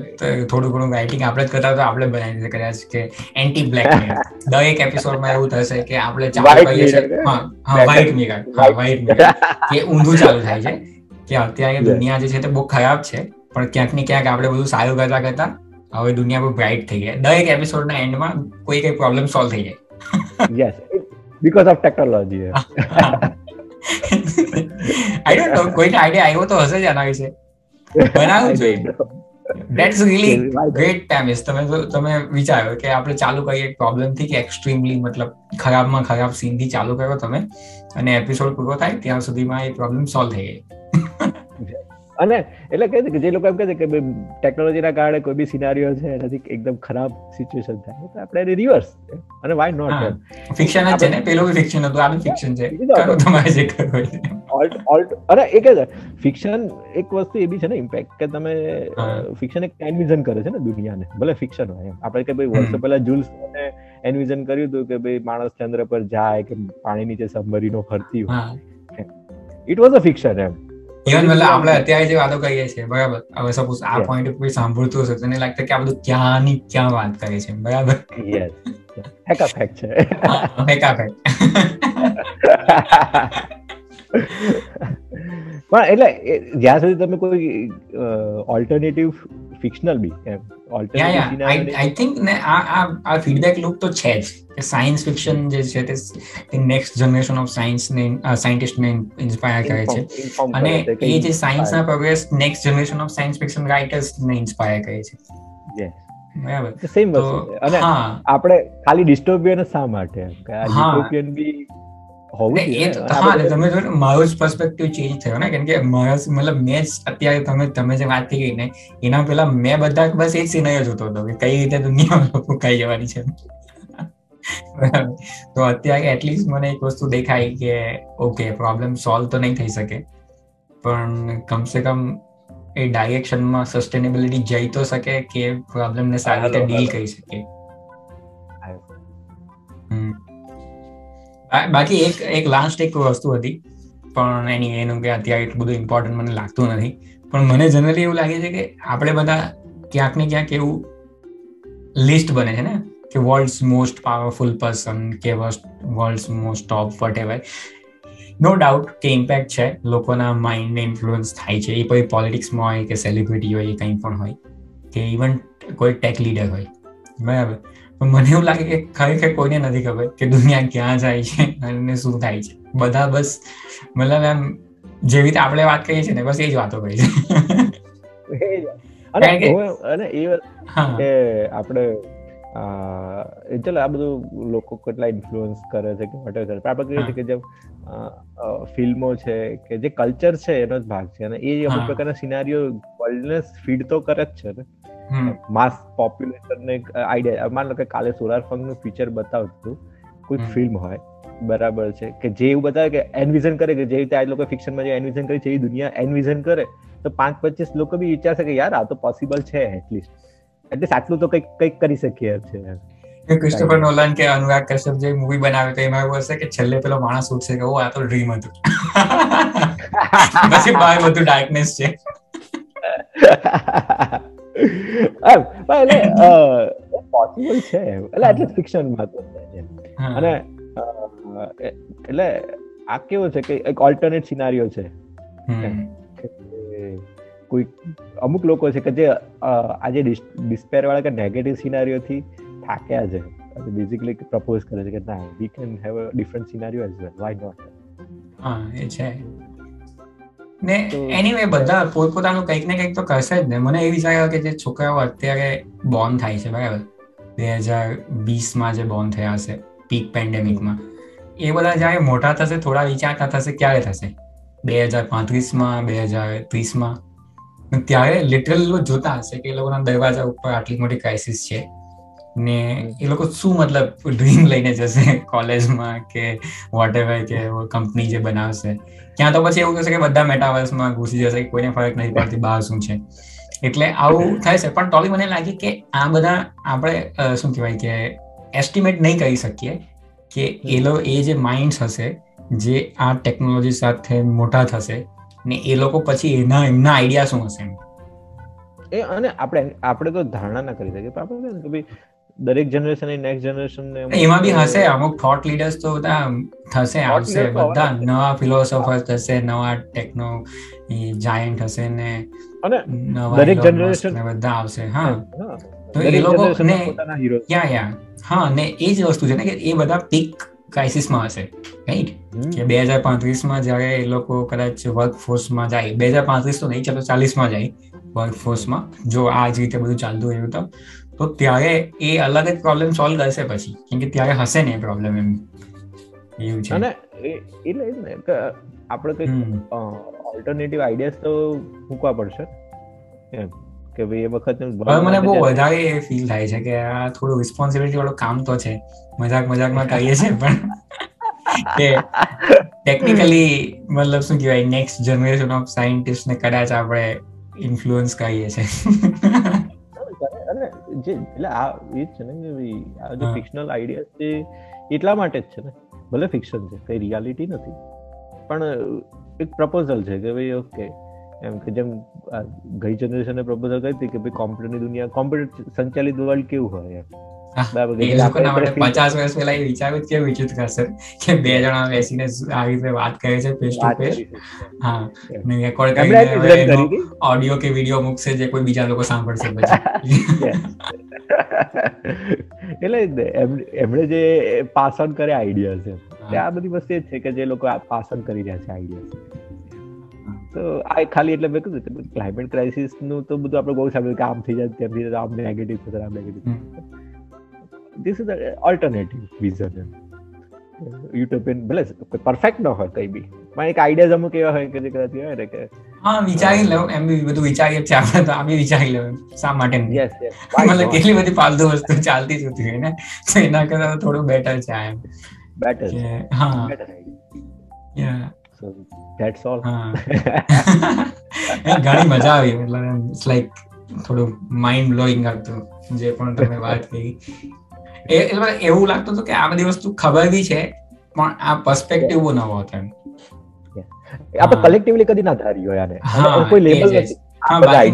થોડું ઘણું રાઇટિંગ આપણે જ કરતા તો આપણે બનાવી કદાચ કે એન્ટી બ્લેક મિરર દરેક એપિસોડમાં એવું થશે કે આપણે ચાલુ કરીએ છીએ. હા હા વ્હાઇટ મિરર હા વ્હાઇટ મિરર કે ઊંધું ચાલુ થાય છે. કે અત્યારે દુનિયા જે છે તે બહુ ખરાબ છે. પણ ક્યાંક ને ક્યાંક આપણે બધું સારું કરતા કરતા હવે દુનિયા પર બ્રાઇટ થઈ જાય દરેક એપિસોડના એન્ડમાં કોઈ કઈ પ્રોબ્લેમ સોલ્વ થઈ જાય. Yes because of technology I don't know કોઈને આઈડિયા આવ્યો તો હશે જ આના વિશે. બનાવવું જોઈએ ધેટ્સ રીલી ગ્રેટ ટાઈમ તમે તમે વિચાર્યો કે આપણે ચાલુ કરીએ પ્રોબ્લેમથી કે એક્સ્ટ્રીમલી મતલબ ખરાબમાં ખરાબ સીનથી ચાલુ કર્યો તમે અને એપિસોડ પૂરો થાય ત્યાં સુધીમાં એ પ્રોબ્લેમ સોલ્વ થઈ ગઈ અને એટલે કહે છે કે જે લોકો એમ કહે છે કે ટેકનોલોજીના કારણે કોઈ બી સિનારીઓ છે એનાથી એકદમ ખરાબ સિચ્યુએશન થાય તો આપણે એને રિવર્સ અને વાય નોટ ફિક્શન જ છે ને? પેલો ફિક્શન હતું આ ફિક્શન છે. કરો તમારે જે કરવું ઓલ્ટ ઓલ્ટ અરે એ કે છે ફિક્શન એક વસ્તુ એ બી છે ને ઇમ્પેક્ટ કે તમે ફિક્શન એક એન્વિઝન કરે છે ને દુનિયાને ભલે ફિક્શન હોય એમ. આપણે કે ભાઈ વર્ષો પહેલા જુલ્સ એનવિઝન કર્યું હતું કે ભાઈ માણસ ચંદ્ર પર જાય કે પાણી નીચે સબમરીનો ફરતી હોય. ઇટ વોઝ અ ફિક્શન એમ. ઇવન મતલબ આપણે અત્યારે જે વાતો કરીએ છીએ બરાબર? હવે સપોઝ આ પોઈન્ટ ઉપર સાંભળતું હશે તને લાગતું કે આ બધું ક્યાં ની ક્યાં વાત કરે છે બરાબર? હેકા ફેક્ટ છે. હેકા પણ એટલે જ્યાં સુધી તમે કોઈ ઓલ્ટરનેટિવ ફિક્શનલ બી એમ આઈ થિંક ને આ આ આ ફીડબેક લૂપ તો છે જ કે સાયન્સ ફિક્શન જે છે તે નેક્સ્ટ જનરેશન ઓફ સાયન્સ ને સાયન્ટિસ્ટ ને ઇન્સ્પાયર કરે છે અને એ જે સાયન્સ ના progress next generation of science fiction writers ને ઇન્સ્પાયર કરે છે બરાબર સેમ વસ્તુ અને આપણે ખાલી ડિસ્ટોપિયન શા માટે ડિસ્ટોપિયન બી તમે જો મારો જ પર્સપેક્ટિવ ચેન્જ થયો ને કેમ કે મારા મતલબ મેં જ અત્યારે તમે તમે જે વાત કરી ને એના પેલા મેં બધા બસ એ જ જોતો હતો કે કઈ રીતે દુનિયા કઈ જવાની છે. તો અત્યારે એટલીસ્ટ મને એક વસ્તુ દેખાય કે ઓકે પ્રોબ્લેમ સોલ્વ તો નહીં થઈ શકે પણ કમસે કમ એ ડાયરેક્શનમાં સસ્ટેનેબિલિટી જઈ તો શકે કે પ્રોબ્લેમને સારી રીતે ડીલ કરી શકે. બાકી એક એક લાસ્ટ એક વસ્તુ હતી. પણ એની, એનું કે અત્યારે એટલું બધું ઇમ્પોર્ટન્ટ મને લાગતું નથી. પણ મને જનરલી એવું લાગે છે કે આપણે બધા ક્યાંક ને ક્યાંક એવું લિસ્ટ બને છે ને, કે વર્લ્ડ્સ મોસ્ટ પાવરફુલ પર્સન કે world's most top whatever no doubt કે ઇમ્પેક્ટ છે, લોકોના માઇન્ડને ઇન્ફ્લુઅન્સ થાય છે. એ કોઈ પોલિટિક્સમાં હોય, કે સેલિબ્રિટી હોય, એ કંઈ પણ હોય, કે ઇવન કોઈ ટેક લીડર હોય. બરાબર? મને એવું લાગે કે ખરેખર કોઈને નથી ખબર કે દુનિયા ક્યાં જાય છે અને શું થાય છે. બધા બસ મતલબ એમ જેવી રીતે આપણે વાત કરીએ છીએ ને બસ એ જ વાતો કરી છે અને એ કે આપણે ચલો આ બધું લોકો કેટલા ઇન્ફ્લુઅન્સ કરે છે કે વોટેવર કરે આપણે કહીએ છીએ કે જે ફિલ્મો છે કે જે કલ્ચર છે એનો જ ભાગ છે. અને એ અમુક પ્રકારના સિનારીઓ વર્લ્ડને ફીડ તો કરે જ છે ને. માસ પોપ્યુલેશન ને આઈડિયા માન લો કે કાલે સોલાર પંખનું ફીચર બતાવતું કોઈ ફિલ્મ હોય બરાબર છે કે જે એવું બતાવે કે એનવિઝન કરે કે જે રીતે આ લોકો ફિક્શનમાં જે એનવિઝન કરે છે એ દુનિયા એનવિઝન કરે તો પાંચ પચીસ લોકો બી વિચારશે કે યાર આ તો પોસિબલ છે એટલીસ્ટ એટલે આટલું તો કંઈક કંઈક કરી શકીએ છે ક્રિસ્ટોફર નોલન કે અનુરાગ કશ્યપ જે મૂવી બનાવે તો એમાં એવું હશે કે છેલ્લે પેલો માણસ ઉઠશે કે ઓ આ તો ડ્રીમ હતું. પછી બહાર બધું ડાર્કનેસ છે. એટલે પોસિબલ છે એટલે એટલે ફિક્શનમાં તો અને એટલે આ કેવો છે કે એક ઓલ્ટરનેટ સિનારીઓ છે. કોઈ અમુક લોકો છે કે જે આજે ડિસ્પેર વાળા કે નેગેટિવ સિનારીઓથી થાક્યા છે. બેઝિકલી પ્રપોઝ કરે છે કે ના we can have a different scenario as well why not હા એ છે. ને એનીવે બધા પોતપોતાનું કંઈક ને કંઈક તો કરશે જ ને. મને એ વિચાર કે જે છોકરાઓ અત્યારે બોર્ન થાય છે બરાબર? બે હજાર વીસમાં જે બોર્ન થયા હશે પીક પેન્ડેમિકમાં એ બધા જ્યારે મોટા થશે થોડા વિચારતા થશે ક્યારે થશે? બે હજાર પાંત્રીસમાં બે હજાર ત્રીસમાં. ત્યારે લિટરલ જોતા હશે કે એ લોકોના દરવાજા ઉપર આટલી મોટી ક્રાઇસિસ છે. ને એ લોકો શું મતલબ ડ્રીમ લઈને જશે કોલેજમાં કે વોટ એવર કે કંપની જે બનાવશે? ક્યાં તો પછી એવું થશે કે બધા મેટાવર્સમાં ઘૂસી જશે કોઈને ફરક નથી પડતી બહાર શું છે? એટલે આવું થાય છે. પણ ટોલી મને લાગે કે આ બધા આપણે શું કહેવાય કે એસ્ટિમેટ નહીં કરી શકીએ કે એ લોકો એ જે માઇન્ડ્સ હશે જે આ ટેકનોલોજી સાથે મોટા થશે ને એ લોકો પછી એના એમના આઈડિયા શું હશે એ અને આપણે આપણે તો ધારણા ના કરી શકીએ. આપણે કે ભાઈ દરેક જનરેશન નેક્સ્ટ જનરેશન ને એમાં બી હશે અમુક થોટ લીડર્સ તો બધા થશે આવશે બધા નવા ફિલોસોફર થશે નવા ટેકનો જાયન્ટ હશે ને અને દરેક જનરેશન બધા આવશે હા. તો એ લોકો ને યા યા. હા ને એ જ વસ્તુ છે ને કે એ બધા પીક ક્રાઇસિસમાં હશે રાઈટ કે બે હજાર પાંત્રીસમાં જ્યારે એ લોકો કદાચ વર્ક ફોર્સમાં જાય બે હજાર પાંત્રીસ તો નહીં ચાલો ચાલીસમાં જાય વર્ક ફોર્સમાં જો આ જ રીતે બધું ચાલતું રહ્યું તો. તો ત્યારે એ અલગ જ પ્રોબ્લેમ સોલ્વ કરશે પછી કેમ કે ત્યારે હશે ને એ પ્રોબ્લેમ એમ એવું છે અને એટલે ને કે આપણે કંઈક ઓલ્ટરનેટિવ આઈડિયાસ તો મૂકવા પડશે એમ કે ભાઈ એ વખત મને બહુ વધારે ફીલ થાય છે કે આ થોડું રિસ્પોન્સિબિલિટી વાળું કામ તો છે મજાક મજાકમાં કહીએ છીએ પણ કે ટેકનિકલી મતલબ શું કહેવાય નેક્સ્ટ જનરેશન ઓફ સાયન્ટિસ્ટ ને કદાચ આપણે ઇન્ફ્લુઅન્સ કરીએ છીએ જે એટલે આ એ જ છે ને કે ભાઈ આ જે ફિક્શનલ આઈડિયા છે એટલા માટે જ છે ને. ભલે ફિક્શન છે કઈ રિયાલિટી નથી. પણ એક પ્રપોઝલ છે કે ભાઈ ઓકે એમ કે જેમ ગઈ જનરેશને પ્રપોઝલ કરી હતી કે ભાઈ કોમ્પ્યુટરની દુનિયા કોમ્પ્યુટર સંચાલિત વર્લ્ડ કેવું હોય એમ. પચાસ વર્ષ પહેલા એ વિચાર્યું કેવું વિચિત્ર હશે કે બે જણા બેસીને આવી રીતે વાત કરે છે ફેસ ટુ ફેસ હા રેકોર્ડ કરીને ઓડિયો કે? વીડિયો મૂકશે જે કોઈ બીજા લોકો સાંભળશે પછી. એટલે એમણે જે પાસ ઓન કરે આઈડિયા છે આ બધી વસ્તુ જ છે કે જે લોકો પાસ ઓન કરી રહ્યા છે આઈડિયા તો આ ખાલી એટલે મેં કીધું ક્લાઇમેટ ક્રાઇસિસનું તો બધું આપણે બહુ સાંભળ્યું કે આમ થઈ જાય તેમ થઈ જાય આમ નેગેટિવ થશે આમ negative this is the alternative vision utopian ભલે પરફેક્ટ ન હોય કઈ બી. પણ એક આઈડિયા અમુક એવા હોય કે જે કદાચ હોય ને કે હા વિચારી લઉં એમ બી બધું વિચારીએ છે આપણે તો આ બી વિચારી લઉં શા માટે યસ યસ મતલબ કેટલી બધી ફાલતુ વસ્તુ ચાલતી જ હતી ને તો એના કરતા થોડું બેટર છે એમ. બેટર હા. યા સો ધેટ્સ ઓલ ઘણી મજા આવી મતલબ ઇટ્સ લાઈક થોડું માઇન્ડ બ્લોઈંગ હતું જે પણ તમે વાત કરી. એટલે એવું લાગતું હતું કે આ બધી વસ્તુ ખબર બી છે પણ આ પર્સપેક્ટિવ નવો હતો એમ. આપણે કલેક્ટિવલી કદી ના ધારી હોય આને. કોઈ લેબલ નથી. હા બાકી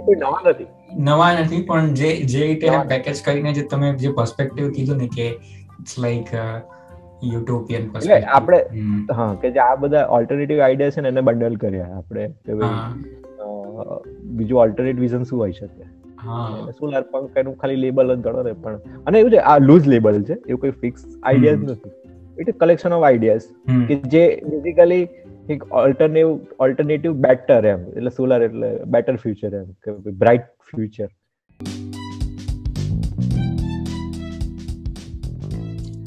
કોઈ નવા નથી. નવા નથી પણ જે જે રીતે પેકેજ કરીને જે તમે જે પર્સપેક્ટિવ કીધું ને કે ઇટ્સ લાઈક યુટોપિયન એટલે આપણે હા કે જે આ બધા ઓલ્ટરનેટિવ આઈડિયા છે ને એને બંડલ કર્યા. આપણે કે ભાઈ બીજું ઓલ્ટરનેટ વિઝન શું હોઈ શકે? સોલાર પંખ એનું ખાલી લેબલ જ ગણો ને પણ. અને એવું છે આ લૂઝ લેબલ છે એવું કોઈ ફિક્સ આઈડિયાઝ નથી. ઇટ કલેક્શન ઓફ આઈડિયાઝ કે જે બેઝિકલી એક ઓલ્ટરનેટિવ ઓલ્ટરનેટિવ બેટર એમ. એટલે સોલાર એટલે બેટર ફ્યુચર એમ કે bright future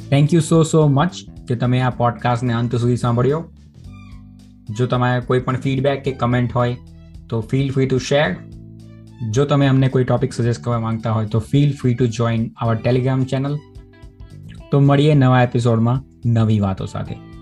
thank you so so much કે તમે આ પોડકાસ્ટને અંત સુધી સાંભળ્યો. જો તમારે કોઈ પણ ફીડબેક કે કમેન્ટ હોય તો ફીલ ફ્રી ટુ શેર જો તમે અમને કોઈ ટોપિક સજેસ્ટ કરવા માંગતા હોય તો feel free to join our Telegram channel તો મળીએ નવા એપિસોડમાં નવી વાતો સાથે.